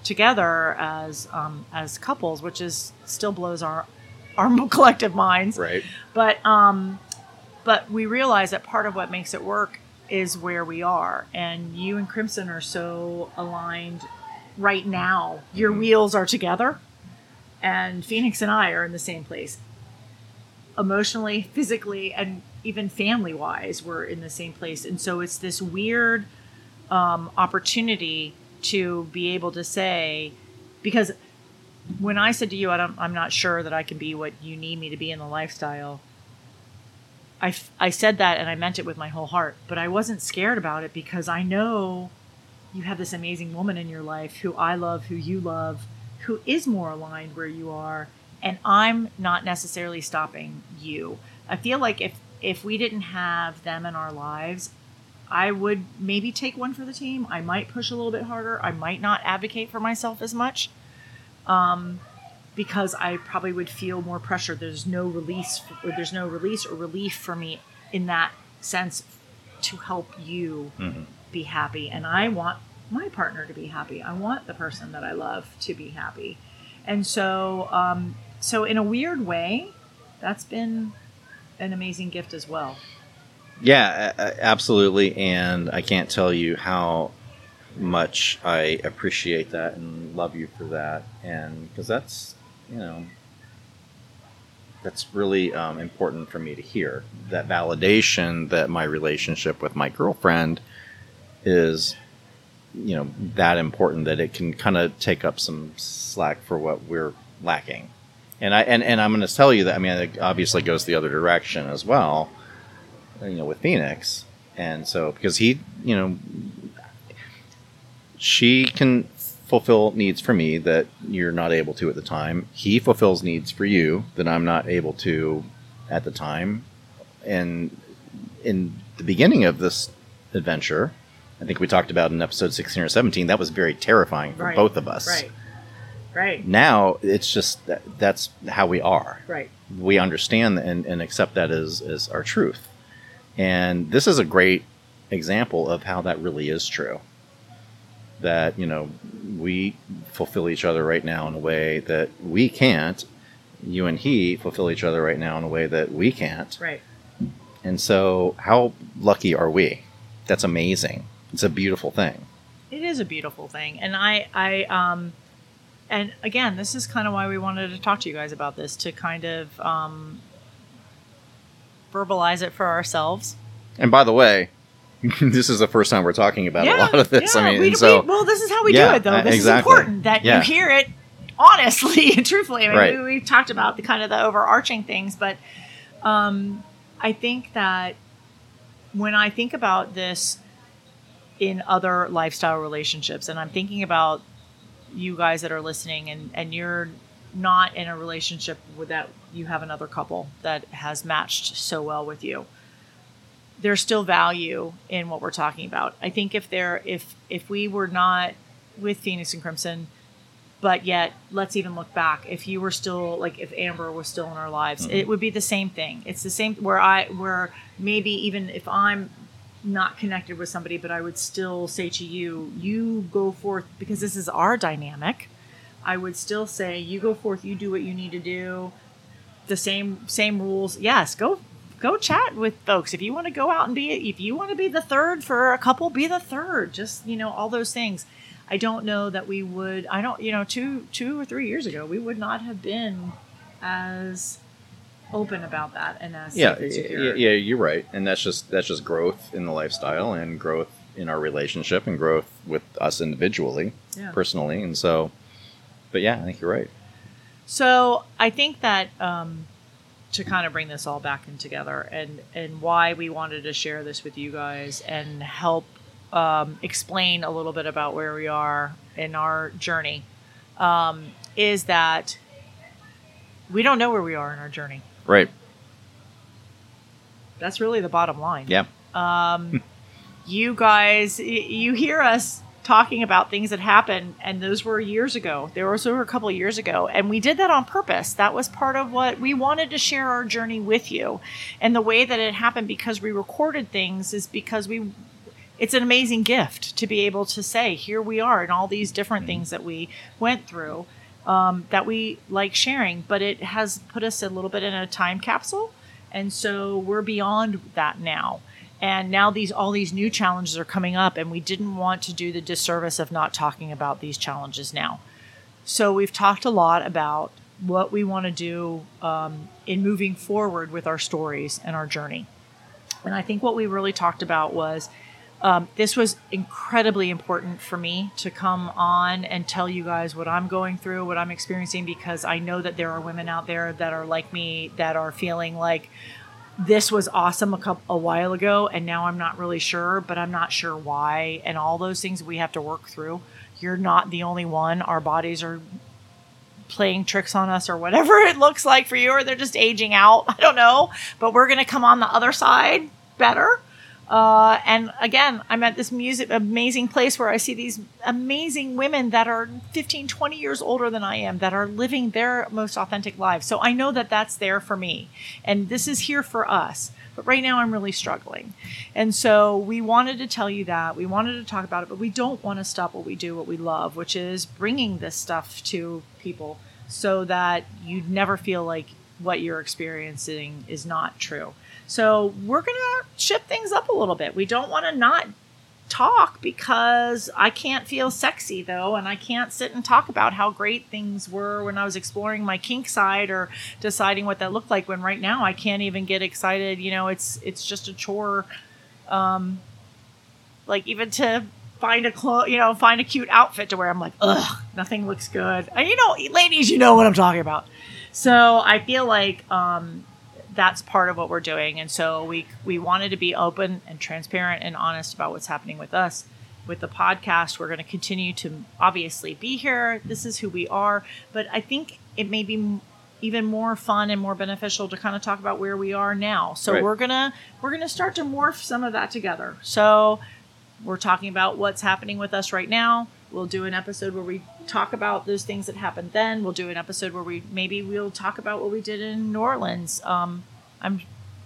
together as um, as couples, which is still blows our our collective minds. Right. But um, but we realize that part of what makes it work is where we are, and you and Crimson are so aligned right now. Your wheels are together, and Phoenix and I are in the same place. Emotionally, physically, and even family wise, we're in the same place. And so it's this weird um, opportunity to be able to say, because when I said to you, I I'm not sure that I can be what you need me to be in the lifestyle. I, f- I said that and I meant it with my whole heart, but I wasn't scared about it because I know you have this amazing woman in your life who I love, who you love, who is more aligned where you are, and I'm not necessarily stopping you. I feel like if if we didn't have them in our lives, I would maybe take one for the team. I might push a little bit harder. I might not advocate for myself as much. Um, because I probably would feel more pressure. There's no release, or there's no release or relief for me in that sense to help you Mhm. be happy. And I want my partner to be happy. I want the person that I love to be happy. And so, um, so in a weird way, that's been an amazing gift as well. Yeah, absolutely. And I can't tell you how much I appreciate that and love you for that. And because that's, you know, that's really um, important for me to hear. That validation that my relationship with my girlfriend is, you know, that important that it can kind of take up some slack for what we're lacking. And I and, and I'm going to tell you that I mean it obviously goes the other direction as well you know with Phoenix, and so because he you know she can fulfill needs for me that you're not able to at the time. He fulfills needs for you that I'm not able to at the time, and in the beginning of this adventure. I think we talked about in episode 16 or 17. That was very terrifying for Right. both of us. Right. Right. Now it's just that that's how we are Right. we understand and, and accept that as, as our truth. And this is a great example of how that really is true. That, you know, we fulfill each other right now in a way that we can't. You and he fulfill each other right now in a way that we can't. Right. And so, how lucky are we? That's amazing. It's a beautiful thing. It is a beautiful thing, and I, I, um, and again, this is kind of why we wanted to talk to you guys about this to kind of um, verbalize it for ourselves. And by the way, this is the first time we're talking about a lot of this. yeah, I mean, we, so we- well, this is how we Yeah, do it, though. uh, This exactly. is important that Yeah. you hear it honestly and truthfully. I mean, Right. we, we've talked about the kind of the overarching things, but um, I think that when I think about this in other lifestyle relationships, and I'm thinking about you guys that are listening, and and you're not in a relationship with that you have another couple that has matched so well with you there's still value in what we're talking about. I think if there if if we were not with Phoenix and Crimson, but yet let's even look back. If you were still like if Amber was still in our lives, mm-hmm. it would be the same thing. It's the same where I where maybe even if I'm not connected with somebody, but I would still say to you, you go forth because this is our dynamic. I would still say, you go forth, you do what you need to do. The same same rules. Yes, go go chat with folks. If you want to go out and be if you want to be the third for a couple, be the third. Just, you know, all those things. I don't know that we would I don't you know, two two or three years ago, we would not have been as open about that and as yeah, and yeah, yeah, you're right, and that's just that's just growth in the lifestyle and growth in our relationship and growth with us individually, Yeah. personally, and so. But yeah, I think you're right. So I think that um, to kind of bring this all back in together, and and why we wanted to share this with you guys and help um, explain a little bit about where we are in our journey, um, is that we don't know where we are in our journey. Right. That's really the bottom line. Yeah. Um, you guys, you hear us talking about things that happened, and those were years ago. They were over a couple of years ago, and we did that on purpose. That was part of what we wanted to share our journey with you, and the way that it happened because we recorded things is because we. It's an amazing gift to be able to say, here we are, and all these different things that we went through um, that we like sharing, but it has put us a little bit in a time capsule. And so we're beyond that now. And now these all these new challenges are coming up, and we didn't want to do the disservice of not talking about these challenges now. So we've talked a lot about what we want to do um, in moving forward with our stories and our journey. And I think what we really talked about was um, this was incredibly important for me to come on and tell you guys what I'm going through, what I'm experiencing, because I know that there are women out there that are like me that are feeling like this was awesome a couple a while ago, and now I'm not really sure, but I'm not sure why, and all those things we have to work through. You're not the only one. Our bodies are playing tricks on us or whatever it looks like for you, or they're just aging out. I don't know, but we're going to come on the other side better Uh, and again, I'm at this music amazing place where I see these amazing women that are 15, 20 years older than I am that are living their most authentic lives. So I know that that's there for me. And this is here for us. But right now I'm really struggling. And so we wanted to tell you that. We wanted to talk about it, but we don't want to stop what we do, what we love, which is bringing this stuff to people so that you never feel like what you're experiencing is not true. So we're going to shift things up a little bit. We don't want to not talk because I can't feel sexy though, and I can't sit and talk about how great things were when I was exploring my kink side or deciding what that looked like. When right now I can't even get excited. You know, it's it's just a chore. Um, like even to find a clo- you know, find a cute outfit to wear. I'm like, ugh, nothing looks good. And, you know, ladies, you know what I'm talking about. So I feel like um, that's part of what we're doing, and so we we wanted to be open and transparent and honest about what's happening with us. With the podcast, we're going to continue to obviously be here. This is who we are, but I think it may be even more fun and more beneficial to kind of talk about where we are now. So Right. we're gonna we're gonna start to morph some of that together. So we're talking about what's happening with us right now. We'll do an episode where we talk about those things that happened then. We'll do an episode where we maybe we'll talk about what we did in New Orleans. Um, I'm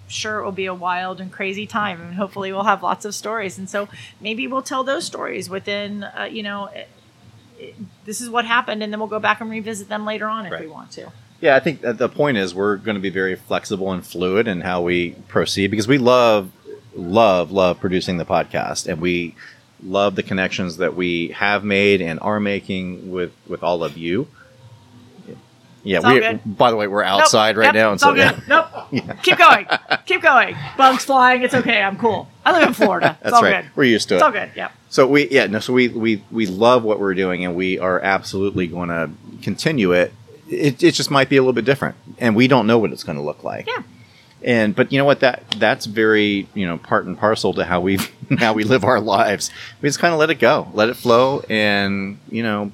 sure it will be a wild and crazy time, and hopefully we'll have lots of stories. And so maybe we'll tell those stories within, uh, you know, it, it, this is what happened, and then we'll go back and revisit them later on if we want to. Yeah, I think that the point is we're going to be very flexible and fluid in how we proceed because we love, love, love producing the podcast, and we love the connections that we have made and are making with with all of you. Yeah, we. good. By the way, we're Nope. outside right Yep, now, and so good. Nope. Keep going. Keep going. Bugs flying. It's okay. I'm cool. I live in Florida. It's that's all right. good. We're used to It's it. all good. Yep. So we yeah no so we we we love what we're doing and we are absolutely going to continue it. It it just might be a little bit different and we don't know what it's going to look like. Yeah. And but you know what that that's very you know part and parcel to how we how we live our lives. We just kind of let it go, let it flow, and you know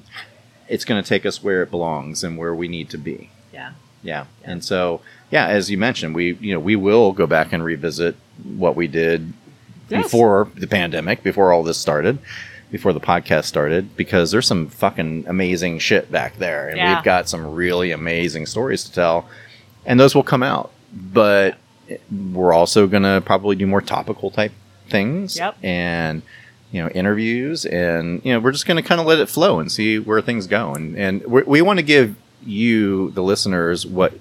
it's going to take us where it belongs and where we need to be. Yeah. Yeah. And so, yeah, as you mentioned, we you know we will go back and revisit what we did Yes. before the pandemic, before all this started, before the podcast started, because there's some fucking amazing shit back there, and Yeah. we've got some really amazing stories to tell, and those will come out. But we're also gonna probably do more topical type things, Yep. and you know interviews, and you know we're just gonna kind of let it flow and see where things go, and and we we want to give you the listeners what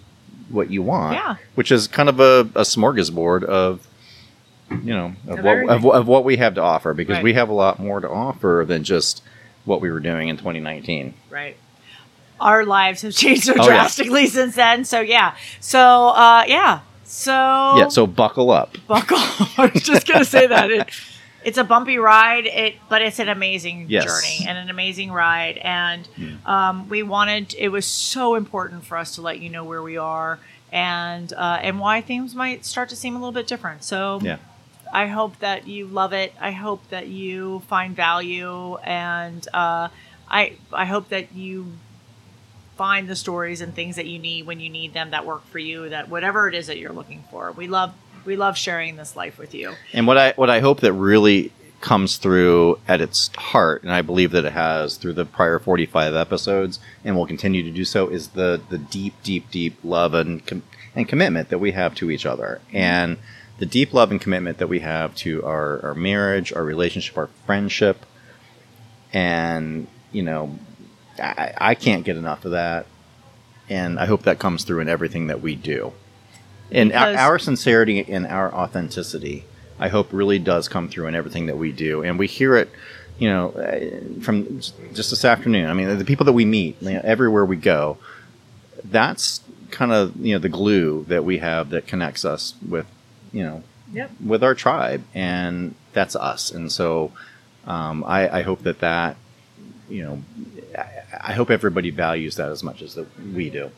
what you want, Yeah. which is kind of a, a smorgasbord of you know of Of what, of, of what we have to offer because Right. we have a lot more to offer than just what we were doing in 2019. Right. Our lives have changed so Oh, yeah. drastically since then. So yeah. So uh, yeah. So Yeah, so buckle up. buckle. I was just gonna say that it, it's a bumpy ride. It but it's an amazing Yes. journey and an amazing ride. And um, we wanted. It was so important for us to let you know where we are and uh, and why things might start to seem a little bit different. So Yeah. I hope that you love it. I hope that you find value, and uh, I I hope that you find the stories and things that you need when you need them that work for you. That whatever it is that you're looking for, we love we love sharing this life with you. And what I what I hope that really comes through at its heart, and I believe that it has through the prior 45 episodes, and will continue to do so, is the the deep, deep, deep love and com- and commitment that we have to each other, mm-hmm. and the deep love and commitment that we have to our our marriage, our relationship, our friendship, and you know, I, I can't get enough of that, and I hope that comes through in everything that we do. And our, Because- our sincerity and our authenticity, I hope, really does come through in everything that we do. And we hear it, you know, uh, from just this afternoon. I mean, the people that we meet, you know, everywhere we go, that's kind of you know the glue that we have that connects us with, you know, Yep. with our tribe, and that's us. And so, um, I, I hope that that, you know, I, hope everybody values that as much as that we do.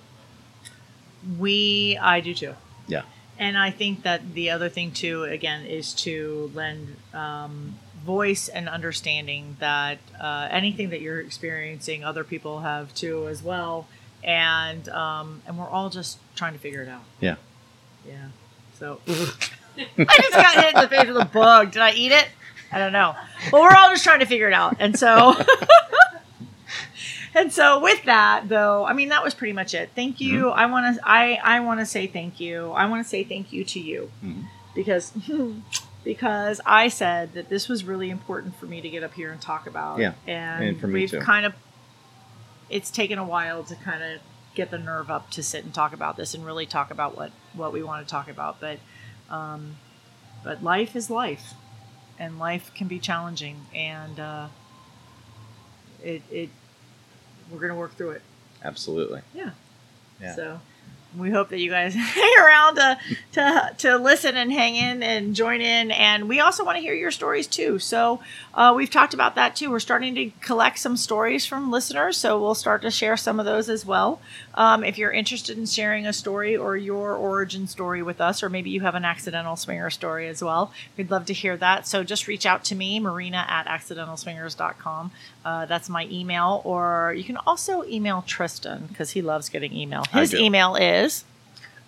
We I do too. Yeah. And I think that the other thing too, again, is to lend um, voice and understanding that uh, anything that you're experiencing, other people have too as well, and um, and we're all just trying to figure it out. Yeah. Yeah. So I just got hit in the face with a bug. Did I eat it? I don't know. But we're all just trying to figure it out. And so And so with that though, I mean that was pretty much it. Thank you. I want to I I want to say thank you. I want to say thank you to you. Because because I said that this was really important for me to get up here and talk about. Yeah. And, And for me we've too. kind of it's taken a while to kind of get the nerve up to sit and talk about this and really talk about what what we want to talk about but um but life is life and life can be challenging and uh it it we're gonna work through it Absolutely. yeah Yeah. so we hope that you guys hang around to, to to listen and hang in and join in. And we also want to hear your stories too. So uh, we've talked about that too. We're starting to collect some stories from listeners, so we'll start to share some of those as well. Um, if you're interested in sharing a story or your origin story with us, or maybe you have an accidental swinger story as well, we'd love to hear that. So just reach out to me, Myrina at accidentalswingers.com. Uh, that's my email, or you can also email Tristan because he loves getting email. His email is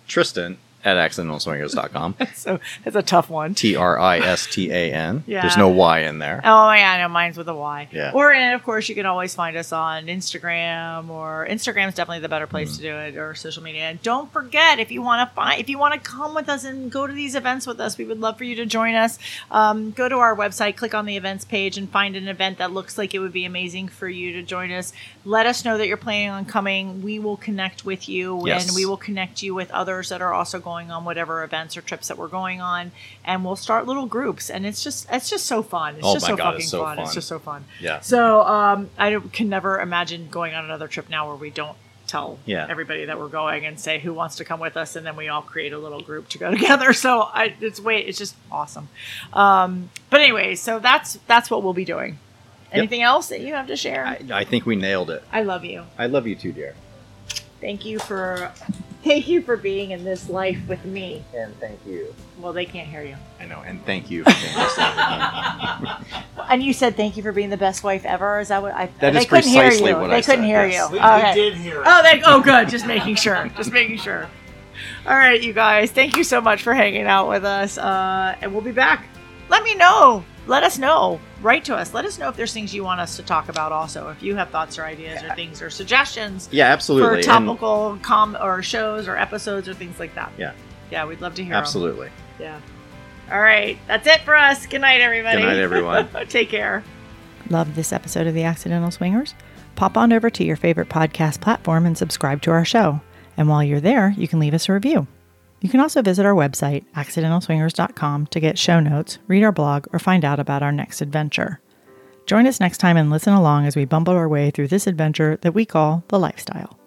Tristan at accidentalswingers.com. so it's a tough one. T R I S T A N. Yeah. There's no Y in there. Oh yeah, I know mine's with a Y. Yeah. Or and of course you can always find us on Instagram or Instagram's definitely the better place Mm. to do it or social media. And don't forget if you want to find if you want to come with us and go to these events with us, we would love for you to join us. Um, go to our website, click on the events page, and find an event that looks like it would be amazing for you to join us. Let us know that you're planning on coming. We will connect with you Yes. and we will connect you with others that are also going on whatever events or trips that we're going on, and we'll start little groups. And it's just it's just so fun. It's Oh just so God, fucking it's so fun. It's just so fun. Yeah. So um, I can never imagine going on another trip now where we don't tell Yeah. everybody that we're going and say who wants to come with us, and then we all create a little group to go together. So I, it's wait, it's just awesome. Um, but anyway, so that's that's what we'll be doing. Anything else that you have to share? I, I think we nailed it. I love you. I love you too, dear. Thank you for thank you for being in this life with me. And thank you. Well, they can't hear you. I know. And thank you for being this And you said thank you for being the best wife ever. Is that what I? That they is couldn't hear you. what they I couldn't said, hear yes. you. We, Okay. we did hear it. Oh, they, oh, good. Just making sure. Just making sure. All right, you guys. Thank you so much for hanging out with us, uh, and we'll be back. Let me know. Let us know. Write to us. Let us know if there's things you want us to talk about. Also, if you have thoughts or ideas or things or suggestions Yeah, absolutely. for And- topical com or shows or episodes or things like that. Yeah. Yeah, we'd love to hear. absolutely. Yeah. All right. That's it for us. Good night, everybody. Good night, everyone. Take care. Love this episode of The Accidental Swingers? Pop on over to your favorite podcast platform and subscribe to our show. And while you're there, you can leave us a review. You can also visit our website, accidentalswingers.com, to get show notes, read our blog, or find out about our next adventure. Join us next time and listen along as we bumble our way through this adventure that we call the lifestyle.